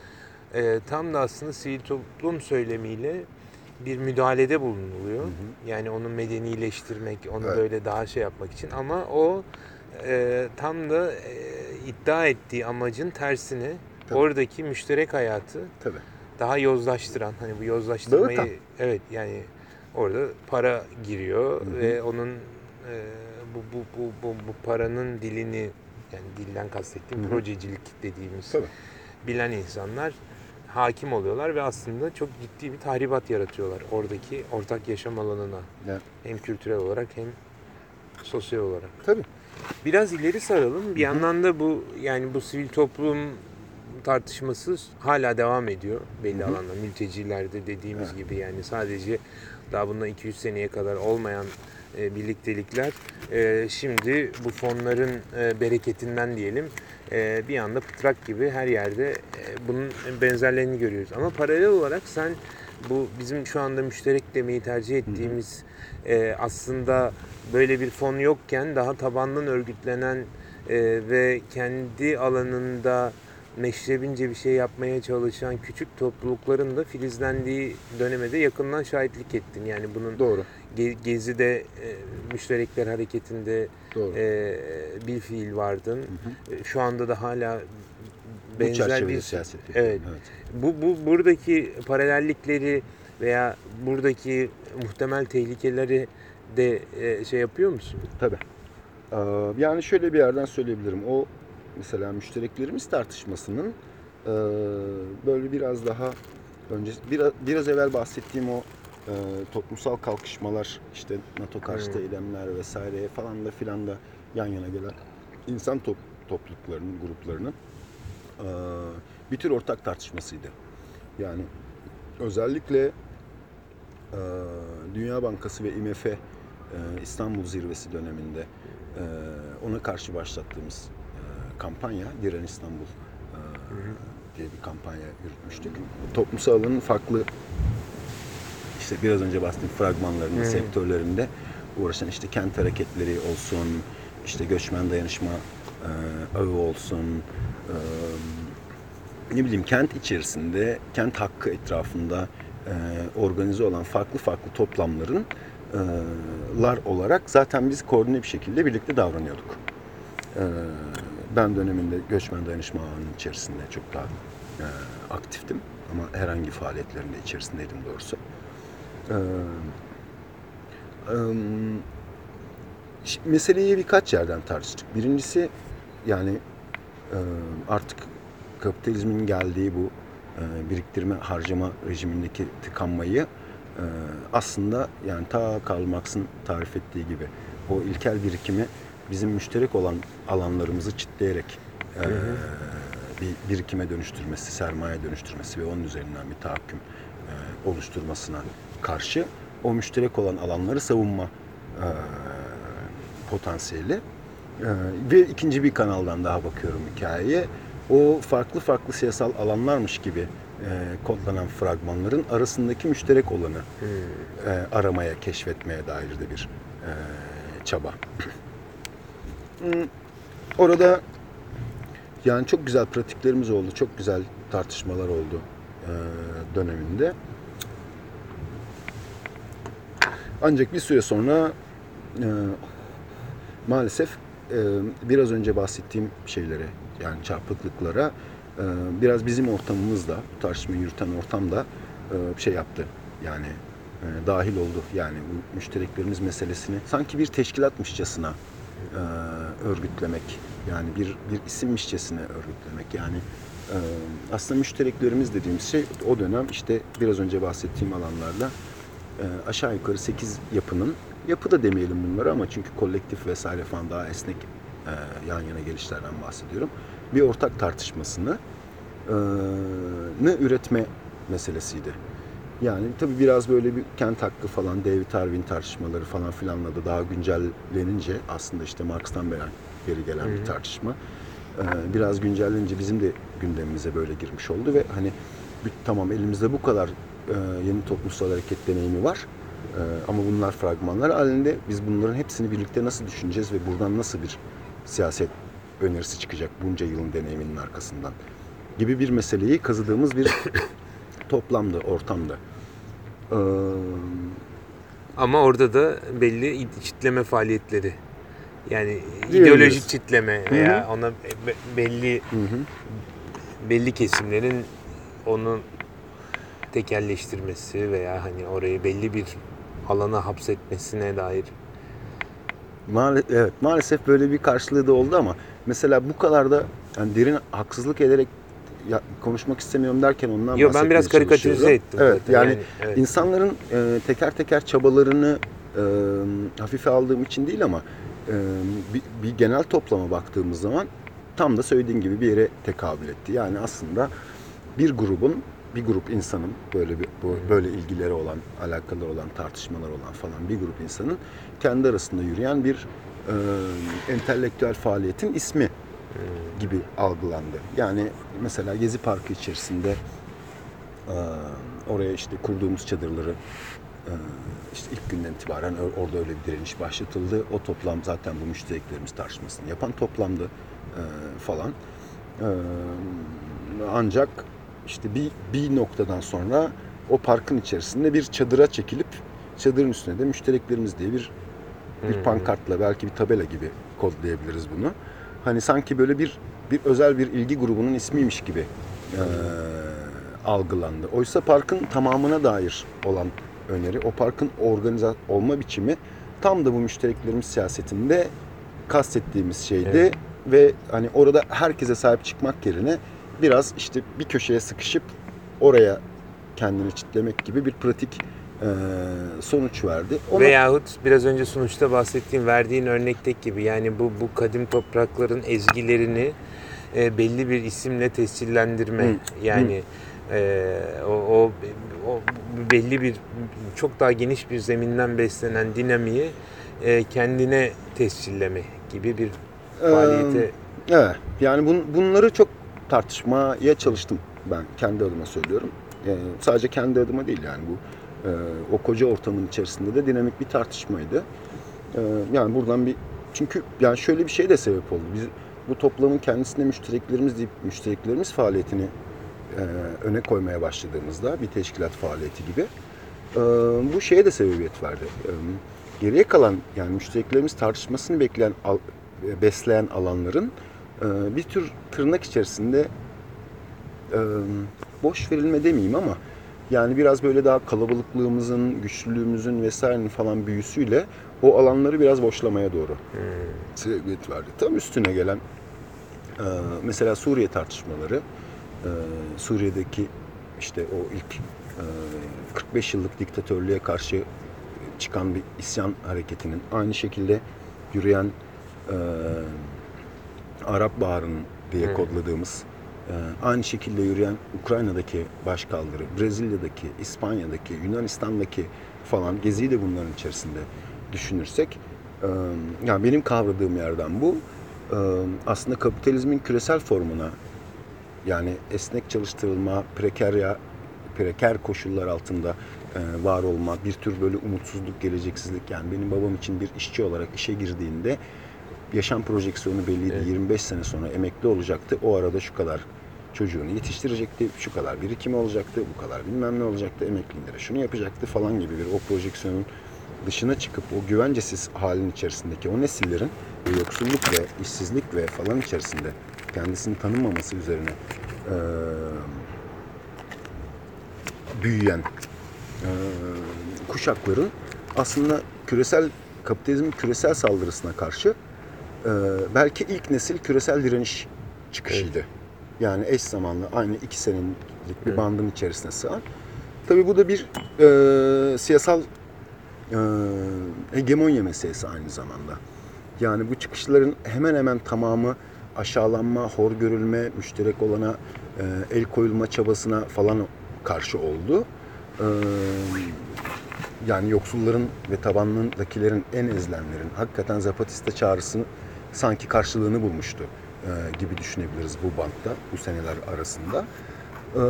e, tam da aslında sivil toplum söylemiyle bir müdahalede bulunuluyor. Yani onu medenileştirmek, onu Evet. böyle daha şey yapmak için ama o e, tam da e, iddia ettiği amacın tersini Tabii. oradaki müşterek hayatı Tabii. daha yozlaştıran hani bu yozlaştırmayı Dağıtan. evet yani orada para giriyor Hı hı. ve onun e, bu, bu, bu, bu, bu paranın dilini yani dilden kastettiğim projecilik dediğimiz Tabii. bilen insanlar hakim oluyorlar ve aslında çok ciddi bir tahribat yaratıyorlar oradaki ortak yaşam alanına. Yani, Hem kültürel olarak hem sosyal olarak. tabii. Biraz ileri saralım. Bir yandan da bu yani bu sivil toplum tartışması hala devam ediyor belli Hı hı. alanda. Mültecilerde dediğimiz Evet. gibi yani sadece daha bundan 200 seneye kadar olmayan e, birliktelikler e, şimdi bu fonların e, bereketinden diyelim e, bir anda pıtrak gibi her yerde e, bunun benzerlerini görüyoruz. Ama paralel olarak sen bu bizim şu anda müşterek demeyi tercih ettiğimiz e, aslında böyle bir fon yokken daha tabandan örgütlenen e, ve kendi alanında meşrebince bir şey yapmaya çalışan küçük toplulukların da filizlendiği döneme de yakından şahitlik ettin. Yani bunun Doğru. Ge- Gezi'de e, müşterekler hareketinde Doğru. e, bir fiil vardın. Hı hı. E, Şu anda da hala benzer bir siyaset Evet. yapıyorum, bu, bu buradaki paralellikleri veya buradaki muhtemel tehlikeleri de e, şey yapıyor musun? Tabii. Ee, Yani şöyle bir yerden söyleyebilirim. O mesela müştereklerimiz tartışmasının e, böyle biraz daha önce biraz, biraz evvel bahsettiğim o e, toplumsal kalkışmalar işte NATO karşıtı Hmm. eylemler vesaire falan da filan da yan yana gelen insan top, topluluklarının gruplarının e, bir tür ortak tartışmasıydı. Yani özellikle e, Dünya Bankası ve IMF e, İstanbul Zirvesi döneminde e, ona karşı başlattığımız e, kampanya Diren İstanbul e, diye bir kampanya yürütmüştük. Toplumsal alanın farklı işte biraz önce bahsettiğim fragmanlarında, hı. sektörlerinde uğraşan işte kent hareketleri olsun, işte göçmen dayanışma e, ağı olsun, e, ne bileyim kent içerisinde, kent hakkı etrafında e, organize olan farklı farklı toplamların e, lar olarak zaten biz koordine bir şekilde birlikte davranıyorduk. E, ben döneminde göçmen dayanışma ağının içerisinde çok daha e, aktiftim ama herhangi faaliyetlerinde içerisindeydim doğrusu. E, e, şi- meseleyi birkaç yerden tartıştık. Birincisi yani e, artık kapitalizmin geldiği bu e, biriktirme harcama rejimindeki tıkanmayı e, aslında yani ta Karl Marx'ın tarif ettiği gibi o ilkel birikimi bizim müşterek olan alanlarımızı çitleyerek e, bir birikime dönüştürmesi, sermaye dönüştürmesi ve onun üzerinden bir tahakküm e, oluşturmasına karşı o müşterek olan alanları savunma e, potansiyeli. Ee, ve ikinci bir kanaldan daha bakıyorum hikayeye. O farklı farklı siyasal alanlarmış gibi e, kodlanan fragmanların arasındaki müşterek olanı e, aramaya, keşfetmeye dair de bir e, çaba. <clears throat> Hmm, Orada yani çok güzel pratiklerimiz oldu, çok güzel tartışmalar oldu e, döneminde. Ancak bir süre sonra e, maalesef e, biraz önce bahsettiğim şeylere yani çarpıklıklara e, biraz bizim ortamımızda, bu tartışmayı yürüten ortamda e, şey yaptı. Yani e, dahil oldu. Yani bu müştereklerimiz meselesini sanki bir teşkilatmışçasına e, örgütlemek. Yani bir bir isimmişçesine örgütlemek. Yani e, aslında müştereklerimiz dediğimiz şey o dönem işte biraz önce bahsettiğim alanlarla e, aşağı yukarı 8 yapının yapı da demeyelim bunları ama çünkü kolektif vesaire falan daha esnek e, yan yana gelişlerden bahsediyorum. Bir ortak tartışmasını e, ne üretme meselesiydi. Yani tabii biraz böyle bir kent hakkı falan, David Harvey'in tartışmaları falan filanla da daha güncellenince aslında işte Marx'tan beri, beri gelen Hı hı. bir tartışma. e, Biraz güncellenince bizim de gündemimize böyle girmiş oldu ve hani tamam elimizde bu kadar e, yeni toplumsal hareket deneyimi var. E, ama bunlar fragmanlar halinde biz bunların hepsini birlikte nasıl düşüneceğiz ve buradan nasıl bir siyaset önerisi çıkacak bunca yılın deneyiminin arkasından gibi bir meseleyi kazıdığımız bir <coughs> toplamdı, ortamda. Ee, Ama orada da belli çitleme faaliyetleri. Yani ideolojik çitleme veya ona be- belli hı hı. belli kesimlerin onu tekelleştirmesi veya hani orayı belli bir alana hapsetmesine dair Maal- evet, maalesef böyle bir karşılığı da oldu ama mesela bu kadar da yani derin haksızlık ederek ya, konuşmak istemiyorum derken ondan Yo ben biraz karikatürize ettim. Evet, zaten. yani evet. İnsanların e, teker teker çabalarını e, hafife aldığım için değil ama e, bir, bir genel toplama baktığımız zaman tam da söylediğin gibi bir yere tekabül etti. Yani aslında bir grubun, bir grup insanın böyle bir böyle ilgileri olan, alakaları olan, tartışmalar olan falan bir grup insanın kendi arasında yürüyen bir e, entelektüel faaliyetin ismi Hmm. gibi algılandı. Yani mesela Gezi Parkı içerisinde e, oraya işte kurduğumuz çadırları e, işte ilk günden itibaren or- orada öyle bir direniş başlatıldı. O toplam zaten bu müştereklerimiz tartışmasını yapan toplamdı e, falan. E, ancak işte bir, bir noktadan sonra o parkın içerisinde bir çadıra çekilip çadırın üstüne de müştereklerimiz diye bir bir Hmm. pankartla belki bir tabela gibi kodlayabiliriz bunu. Hani sanki böyle bir bir özel bir ilgi grubunun ismiymiş gibi eee, algılandı. Oysa parkın tamamına dair olan öneri, o parkın organize olma biçimi tam da bu müştereklerimiz siyasetinde kastettiğimiz şeydi Evet. ve hani orada herkese sahip çıkmak yerine biraz işte bir köşeye sıkışıp oraya kendini çitlemek gibi bir pratik sonuç verdi. Ona- Veyahut biraz önce sonuçta bahsettiğim verdiğin örnekteki gibi yani bu bu kadim toprakların ezgilerini e, belli bir isimle tescillendirme Hı. yani e, o, o o belli bir çok daha geniş bir zeminden beslenen dinamiği e, kendine tescilleme gibi bir faaliyete Evet. Yani bun, bunları çok tartışmaya çalıştım ben kendi adıma söylüyorum. Ee, sadece kendi adıma değil yani bu e, o koca ortamın içerisinde de dinamik bir tartışmaydı. Ee, yani buradan bir çünkü yani şöyle bir şey de sebep oldu. Biz bu toplamın kendisine müştereklerimiz deyip müştereklerimiz faaliyetini e, öne koymaya başladığımızda bir teşkilat faaliyeti gibi e, bu şeye de sebebiyet verdi. E, geriye kalan yani müştereklerimiz tartışmasını bekleyen al- e, besleyen alanların e, bir tür tırnak içerisinde boş verilme demeyeyim ama yani biraz böyle daha kalabalıklığımızın, güçlülüğümüzün vesairenin falan büyüsüyle o alanları biraz boşlamaya doğru Hmm. sebebiyet verdi. Tam üstüne gelen e, mesela Suriye tartışmaları, e, Suriye'deki işte o ilk e, 45 yıllık diktatörlüğe karşı çıkan bir isyan hareketinin aynı şekilde yürüyen e, Arap Baharı'nın diye Hı. kodladığımız e, aynı şekilde yürüyen Ukrayna'daki başkaldırı, Brezilya'daki, İspanya'daki, Yunanistan'daki falan geziyi de bunların içerisinde düşünürsek e, yani benim kavradığım yerden bu e, aslında kapitalizmin küresel formuna yani esnek çalıştırılma, prekerya, preker koşullar altında var olma, bir tür böyle umutsuzluk, geleceksizlik. Yani benim babam için bir işçi olarak işe girdiğinde yaşam projeksiyonu belliydi. Evet. 25 sene sonra emekli olacaktı. O arada şu kadar çocuğunu yetiştirecekti, şu kadar birikimi olacaktı, bu kadar bilmem ne olacaktı, emekliliğinde şunu yapacaktı falan gibi bir o projeksiyonun dışına çıkıp o güvencesiz halin içerisindeki o nesillerin yoksulluk ve işsizlik ve falan içerisinde kendisini tanımaması üzerine eee, büyüyen eee, kuşakların aslında küresel kapitalizmin küresel saldırısına karşı e, belki ilk nesil küresel direniş çıkışıydı. Yani eş zamanlı aynı iki senelik bir bandın içerisine sığan. Tabii bu da bir e, siyasal e, hegemonya meselesi aynı zamanda. Yani bu çıkışların hemen hemen tamamı aşağılanma, hor görülme, müşterek olana e, el koyulma çabasına falan karşı oldu. E, yani yoksulların ve tabanındakilerin en ezilenlerin hakikaten Zapatista çağrısını sanki karşılığını bulmuştu e, gibi düşünebiliriz bu bantta, bu seneler arasında. E,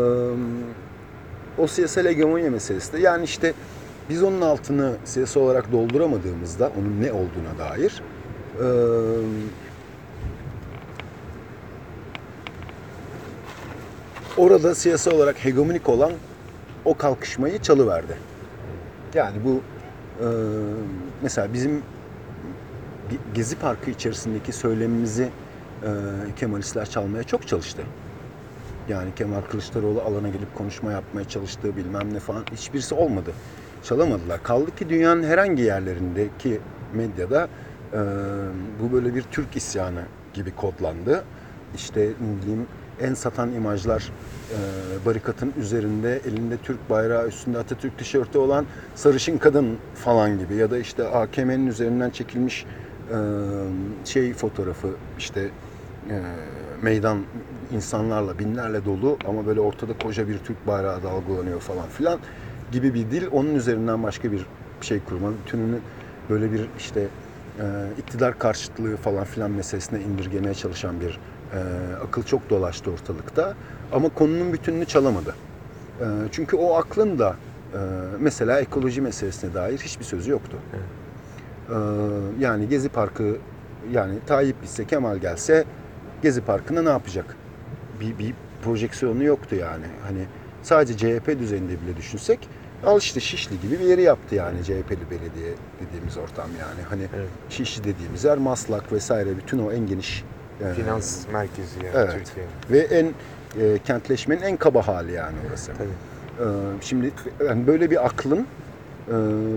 o siyasal hegemonya meselesi de yani işte biz onun altını siyasi olarak dolduramadığımızda onun ne olduğuna dair e, orada siyasi olarak hegemonik olan o kalkışmayı çalıverdi. Yani bu e, mesela bizim Gezi Parkı içerisindeki söylemimizi e, Kemalistler çalmaya çok çalıştı. Yani Kemal Kılıçdaroğlu alana gelip konuşma yapmaya çalıştığı bilmem ne falan hiçbirisi olmadı. Çalamadılar. Kaldı ki dünyanın herhangi yerlerindeki medyada e, bu böyle bir Türk isyanı gibi kodlandı. İşte ne bileyim en satan imajlar e, barikatın üzerinde elinde Türk bayrağı üstünde Atatürk tişörtü olan sarışın kadın falan gibi ya da işte AKM'nin üzerinden çekilmiş şey fotoğrafı işte meydan insanlarla binlerle dolu ama böyle ortada koca bir Türk bayrağı dalgalanıyor falan filan gibi bir dil onun üzerinden başka bir şey kurma bütününü böyle bir işte iktidar karşıtlığı falan filan meselesine indirgemeye çalışan bir akıl çok dolaştı ortalıkta ama konunun bütününü çalamadı. Çünkü o aklın da mesela ekoloji meselesine dair hiçbir sözü yoktu. Evet. E, yani Gezi Parkı yani Tayyip gitse Kemal gelse Gezi Parkı'nda ne yapacak? Bir, bir projeksiyonu yoktu yani. Hani sadece CHP düzeyinde bile düşünsek al işte Şişli gibi bir yeri yaptı yani CHP'li belediye dediğimiz ortam yani. Hani Evet. Şişli dediğimiz yer Maslak vesaire bütün o en geniş e, Finans merkezi yani Evet. Türkiye'nin. ve en e, kentleşmenin en kaba hali yani orası. Tabii. Ee, Şimdi yani böyle bir aklın e,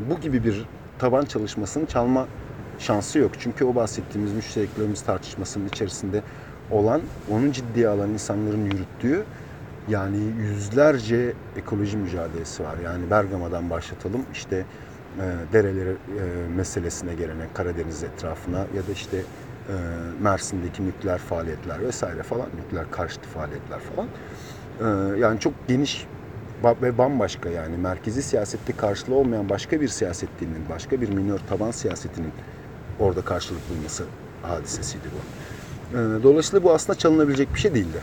bu gibi bir taban çalışmasını çalma şansı yok. Çünkü o bahsettiğimiz müştereklerimiz tartışmasının içerisinde olan, onun ciddiye alan insanların yürüttüğü yani yüzlerce ekoloji mücadelesi var. Yani Bergama'dan başlatalım işte e, dereleri e, meselesine gelene Karadeniz etrafına ya da işte e, Mersin'deki nükleer faaliyetler vesaire falan, nükleer karşıtı faaliyetler falan. E, yani çok geniş ve bambaşka yani merkezi siyasette karşılığı olmayan başka bir siyaset dilinin, başka bir minör taban siyasetinin orada karşılık bulması hadisesiydi bu. Ee, Dolayısıyla bu aslında çalınabilecek bir şey değildi.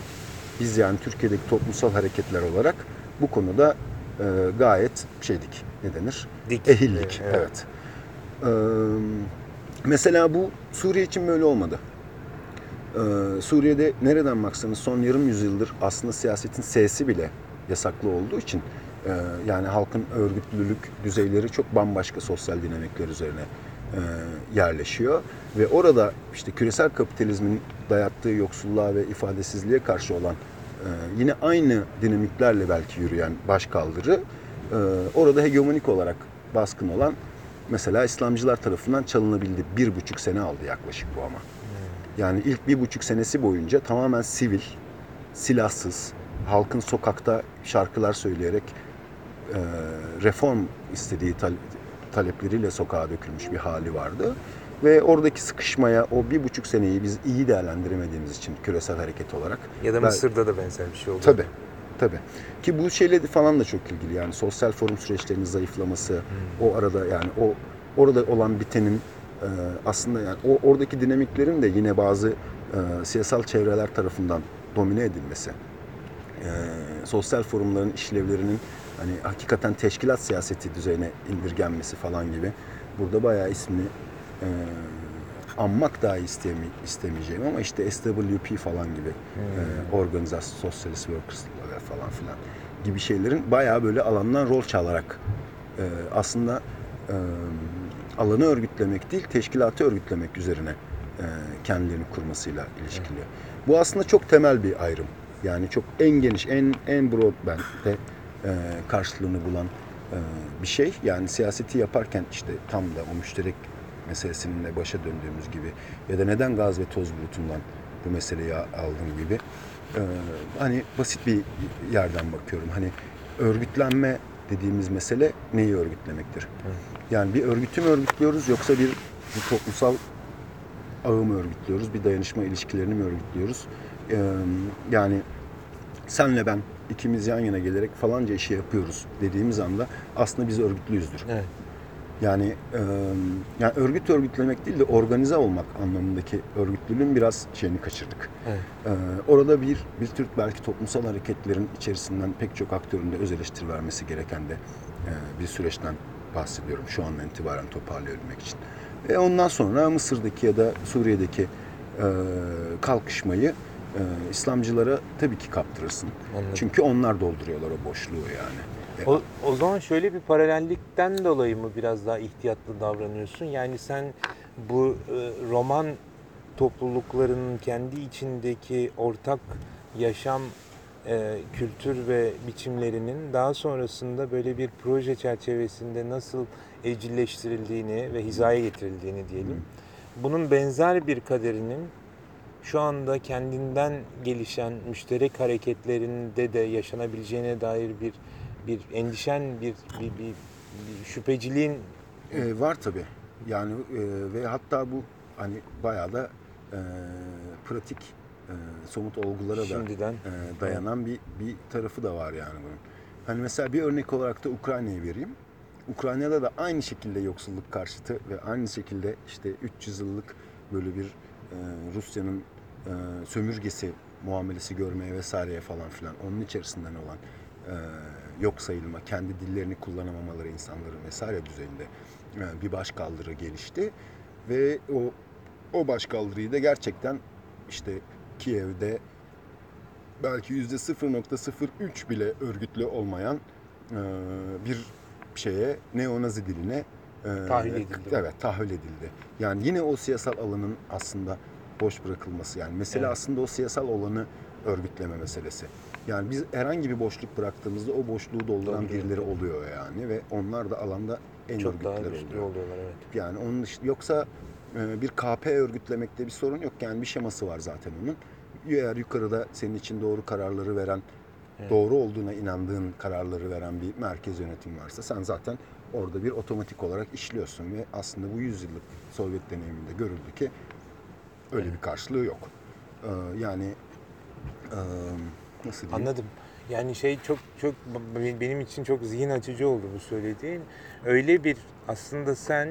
Biz yani Türkiye'deki toplumsal hareketler olarak bu konuda e, gayet şeydik, ne denir? Dik. Ehillik, Evet. evet. Ee, mesela bu Suriye için böyle olmadı. Ee, Suriye'de nereden baksanız son yarım yüzyıldır aslında siyasetin sesi bile yasaklı olduğu için e, yani halkın örgütlülük düzeyleri çok bambaşka sosyal dinamikler üzerine e, yerleşiyor ve orada işte küresel kapitalizmin dayattığı yoksulluğa ve ifadesizliğe karşı olan e, yine aynı dinamiklerle belki yürüyen başkaldırı e, orada hegemonik olarak baskın olan mesela İslamcılar tarafından çalınabildi. Bir buçuk sene aldı yaklaşık bu ama. Yani ilk bir buçuk senesi boyunca tamamen sivil, silahsız, halkın sokakta şarkılar söyleyerek e, reform istediği tal- talepleriyle sokağa dökülmüş bir hali vardı. Ve oradaki sıkışmaya o bir buçuk seneyi biz iyi değerlendiremediğimiz için küresel hareket olarak Ya da Ben- Mısır'da da benzer bir şey oldu. Tabii. Tabii. Ki bu şeyle falan da çok ilgili yani sosyal forum süreçlerinin zayıflaması, Hmm. o arada yani o orada olan bitenin e, aslında yani o oradaki dinamiklerin de yine bazı e, siyasal çevreler tarafından domine edilmesi, e, sosyal forumların işlevlerinin hani hakikaten teşkilat siyaseti düzeyine indirgenmesi falan gibi burada bayağı ismini e, anmak dahi istemi, istemeyeceğim ama işte SWP falan gibi e, Organizasyon Socialist Workers falan filan gibi şeylerin bayağı böyle alandan rol çalarak e, aslında e, alanı örgütlemek değil teşkilatı örgütlemek üzerine e, kendilerini kurmasıyla ilişkili. Bu aslında çok temel bir ayrım. Yani çok en geniş, en en broadband'de e, karşılığını bulan e, bir şey. Yani siyaseti yaparken işte tam da o müşterek meselesinin de başa döndüğümüz gibi ya da neden gaz ve toz bulutundan bu meseleyi aldım gibi e, hani basit bir yerden bakıyorum. Hani örgütlenme dediğimiz mesele neyi örgütlemektir? Yani bir örgütü mü örgütlüyoruz yoksa bir, bir toplumsal ağı mı örgütlüyoruz? Bir dayanışma ilişkilerini mi örgütlüyoruz? Yani senle ben ikimiz yan yana gelerek falanca işi yapıyoruz dediğimiz anda aslında biz örgütlüyüzdür. Evet. Yani e, yani örgüt örgütlemek değil de organize olmak anlamındaki örgütlülüğün biraz şeyini kaçırdık. Evet. Orada bir bir tür belki toplumsal hareketlerin içerisinden pek çok aktörün de öz eleştiri vermesi gereken de e, bir süreçten bahsediyorum şu andan itibaren toparlayabilmek için. Ve ondan sonra Mısır'daki ya da Suriye'deki e, kalkışmayı e, İslamcılara tabii ki kaptırırsın. Anladım. Çünkü onlar dolduruyorlar o boşluğu yani. O, o zaman şöyle bir paralellikten dolayı mı biraz daha ihtiyatlı davranıyorsun? Yani sen bu e, roman topluluklarının kendi içindeki ortak yaşam e, kültür ve biçimlerinin daha sonrasında böyle bir proje çerçevesinde nasıl evcilleştirildiğini ve hizaya getirildiğini diyelim. Bunun benzer bir kaderinin şu anda kendinden gelişen müşterek hareketlerinde de yaşanabileceğine dair bir bir endişen, bir bir, bir, bir şüpheciliğin E, var tabi. Yani e, ve hatta bu hani bayağı da e, pratik e, somut olgulara da şimdiden e, dayanan bir bir tarafı da var yani bunun. Hani mesela bir örnek olarak da Ukrayna'yı vereyim. Ukrayna'da da aynı şekilde yoksulluk karşıtı ve aynı şekilde işte 300 yıllık böyle bir Rusya'nın e, sömürgesi muamelesi görmeye vesaireye falan filan onun içerisinden olan e, yok sayılma, kendi dillerini kullanamamaları insanların vesaire düzeyinde e, bir başkaldırı gelişti. Ve o o başkaldırıyı da gerçekten işte Kiev'de belki yüzde 0.03 bile örgütlü olmayan e, bir şeye neonazi diline e, Tahvil edildi. Evet, tahvil edildi. Yani yine o siyasal alanın aslında boş bırakılması yani mesele Evet. aslında o siyasal alanı örgütleme meselesi. Yani biz herhangi bir boşluk bıraktığımızda o boşluğu dolduran Dolduruyor. birileri oluyor yani ve onlar da alanda en çok daha örgütlüler güçlü oluyor. oluyorlar evet. Yani onun dışında yoksa e, bir KP örgütlemekte bir sorun yok. Yani bir şeması var zaten onun. Eğer yukarıda senin için doğru kararları veren, Evet. doğru olduğuna inandığın kararları veren bir merkez yönetim varsa sen zaten orada bir otomatik olarak işliyorsun ve aslında bu yüzyıllık Sovyet deneyiminde görüldü ki öyle Evet. bir karşılığı yok. Ee, yani e, nasıl diyeyim? Anladım. Yani şey çok çok benim için çok zihin açıcı oldu bu söylediğin. Öyle bir aslında sen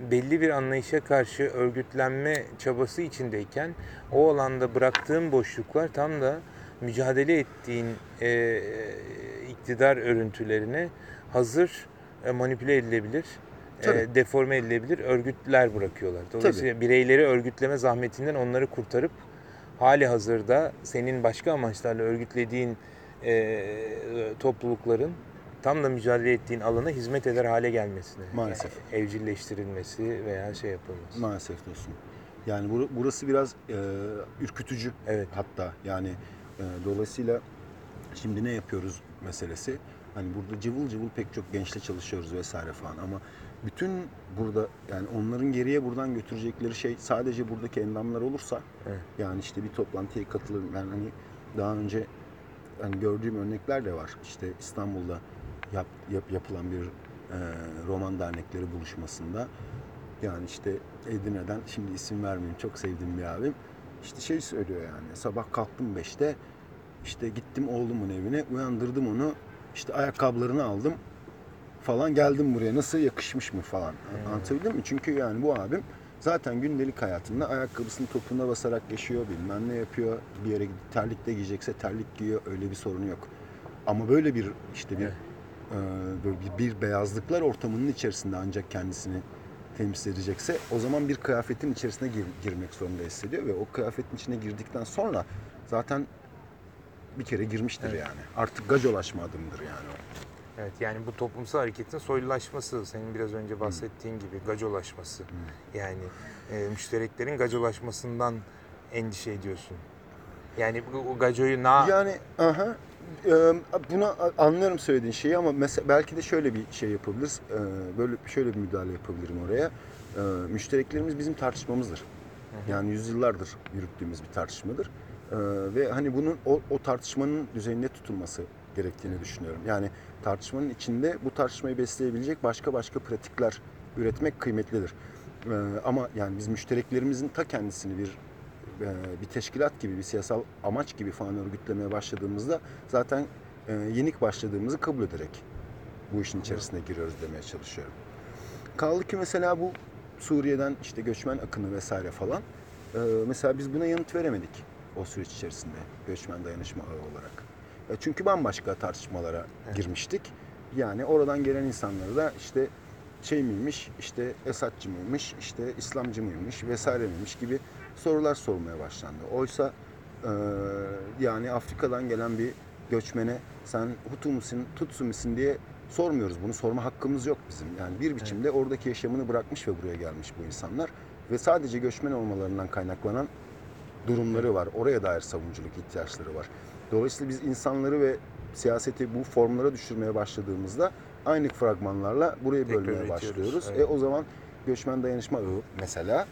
belli bir anlayışa karşı örgütlenme çabası içindeyken o alanda bıraktığın boşluklar tam da mücadele ettiğin e, iktidar örüntülerine hazır e, manipüle edilebilir, e, Tabii. deforme edilebilir örgütler bırakıyorlar. Dolayısıyla bireyleri örgütleme zahmetinden onları kurtarıp hali hazırda senin başka amaçlarla örgütlediğin e, toplulukların tam da mücadele ettiğin alana hizmet eder hale gelmesine. Maalesef. Yani evcilleştirilmesi veya şey yapılması. Maalesef dostum. Yani bur- burası biraz e, ürkütücü Evet. hatta yani e, dolayısıyla şimdi ne yapıyoruz meselesi hani burada cıvıl cıvıl pek çok gençle çalışıyoruz vesaire falan ama bütün burada yani onların geriye buradan götürecekleri şey sadece buradaki endamlar olursa Evet. yani işte bir toplantıya katılır ben hani daha önce hani gördüğüm örnekler de var işte İstanbul'da yap, yap- yapılan bir e, roman dernekleri buluşmasında yani işte Edirne'den şimdi isim vermeyeyim çok sevdiğim bir abim işte şey söylüyor yani sabah kalktım 5'te işte gittim oğlumun evine uyandırdım onu işte ayakkabılarını aldım falan geldim buraya nasıl yakışmış mı falan Hmm. anlatabildim mi? Çünkü yani bu abim zaten gündelik hayatında ayakkabısını topuna basarak yaşıyor bilmem ne yapıyor bir yere gidip terlik de giyecekse terlik giyiyor öyle bir sorunu yok. Ama böyle bir işte bir Evet. e, böyle bir, bir beyazlıklar ortamının içerisinde ancak kendisini temsil edecekse o zaman bir kıyafetin içerisine gir- girmek zorunda hissediyor ve o kıyafetin içine girdikten sonra zaten bir kere girmiştir Evet. yani. Artık gacolaşma adımdır yani o. Evet yani bu toplumsal hareketin soylulaşması, senin biraz önce bahsettiğin gibi gacolaşması. Yani e, müştereklerin gacolaşmasından endişe ediyorsun. Yani bu, o gacoyu na Yani aha e, buna anlıyorum söylediğin şeyi ama mesela belki de şöyle bir şey yapabiliriz. E, böyle şöyle bir müdahale yapabilirim oraya. e, müştereklerimiz bizim tartışmamızdır. Yani yüzyıllardır yürüttüğümüz bir tartışmadır. E, ve hani bunun o, o tartışmanın düzeninde tutulması gerektiğini düşünüyorum. Yani tartışmanın içinde bu tartışmayı besleyebilecek başka başka pratikler üretmek kıymetlidir. E, ama yani biz müştereklerimizin ta kendisini bir e, bir teşkilat gibi, bir siyasal amaç gibi falan örgütlemeye başladığımızda zaten e, yenik başladığımızı kabul ederek bu işin içerisine giriyoruz demeye çalışıyorum. Kaldı ki mesela bu Suriye'den işte göçmen akını vesaire falan. e, mesela biz buna yanıt veremedik o süreç içerisinde göçmen dayanışma ağı olarak. E, çünkü bambaşka tartışmalara Evet. girmiştik. Yani oradan gelen insanları da işte şey miymiş, işte Esadçı mıymış, işte İslamcı mıymış vesaire miymiş gibi sorular sormaya başlandı. Oysa e, yani Afrika'dan gelen bir göçmene sen Hutu musun, Tutsu musun diye sormuyoruz. Bunu sorma hakkımız yok bizim. Yani bir biçimde oradaki yaşamını bırakmış ve buraya gelmiş bu insanlar. Ve sadece göçmen olmalarından kaynaklanan durumları var. Oraya dair savunuculuk ihtiyaçları var. Dolayısıyla biz insanları ve siyaseti bu formlara düşürmeye başladığımızda aynı fragmanlarla burayı bölmeye başlıyoruz. evet. E o zaman göçmen dayanışma ağı mesela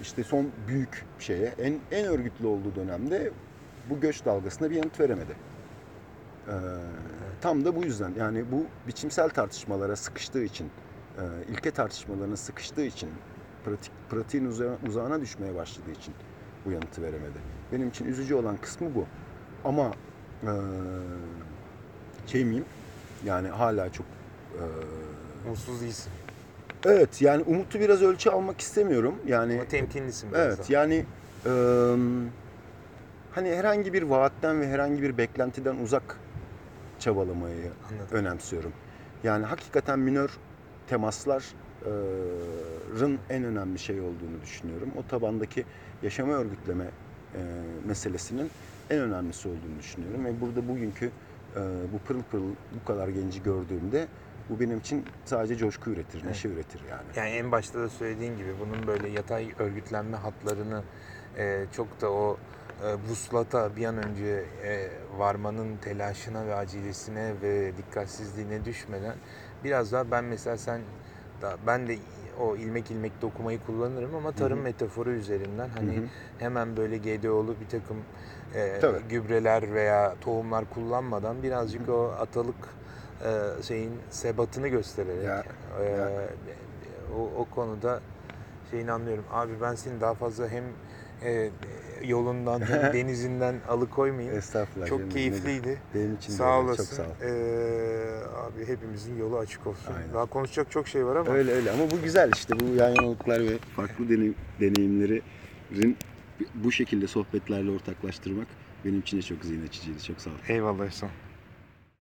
işte son büyük şeye en en örgütlü olduğu dönemde bu göç dalgasına bir yanıt veremedi. Ee, tam da bu yüzden yani bu biçimsel tartışmalara sıkıştığı için, e, ilke tartışmalarına sıkıştığı için, pratik pratiğin uza- uzağına düşmeye başladığı için bu yanıtı veremedi. Benim için üzücü olan kısmı bu. Ama e, şey miyim? Yani hala çok e, Mutsuz değilsin. evet yani umutu biraz ölçü almak istemiyorum. Yani Ama temkinlisin biraz Evet daha. yani eee, hani herhangi bir vaatten ve herhangi bir beklentiden uzak çabalamayı Anladım. önemsiyorum. Yani hakikaten minör temasların en önemli şey olduğunu düşünüyorum. O tabandaki yaşama örgütleme meselesinin en önemlisi olduğunu düşünüyorum. Ve burada bugünkü bu pırıl pırıl bu kadar genci gördüğümde bu benim için sadece coşku üretir, neşe üretir yani. Yani en başta da söylediğin gibi bunun böyle yatay örgütlenme hatlarını e, çok da o e, vuslata bir an önce e, varmanın telaşına ve acelesine ve dikkatsizliğine düşmeden biraz daha ben mesela sen da ben de o ilmek ilmek dokumayı kullanırım ama tarım hı. metaforu üzerinden hani Hı hı. hemen böyle GDO'lu bir takım e, Tabii. gübreler veya tohumlar kullanmadan birazcık o atalık e, şeyin sebatını göstererek Ya, e, ya. o, o konuda şeyini anlıyorum. Abi ben seni daha fazla hem e, yolundan hem <laughs> denizinden alıkoymayayım. Estağfurullah. Çok canım, keyifliydi. Benim için de Sağ öyle, olasın. Çok sağ ol. Ee, abi hepimizin yolu açık olsun. Aynen. Daha konuşacak çok şey var ama Öyle öyle ama bu güzel işte bu yan yanalıklar ve farklı deneyim, deneyimlerin bu şekilde sohbetlerle ortaklaştırmak benim için de çok zihin açıcıydı. Çok sağ ol. eyvallah Ehsan.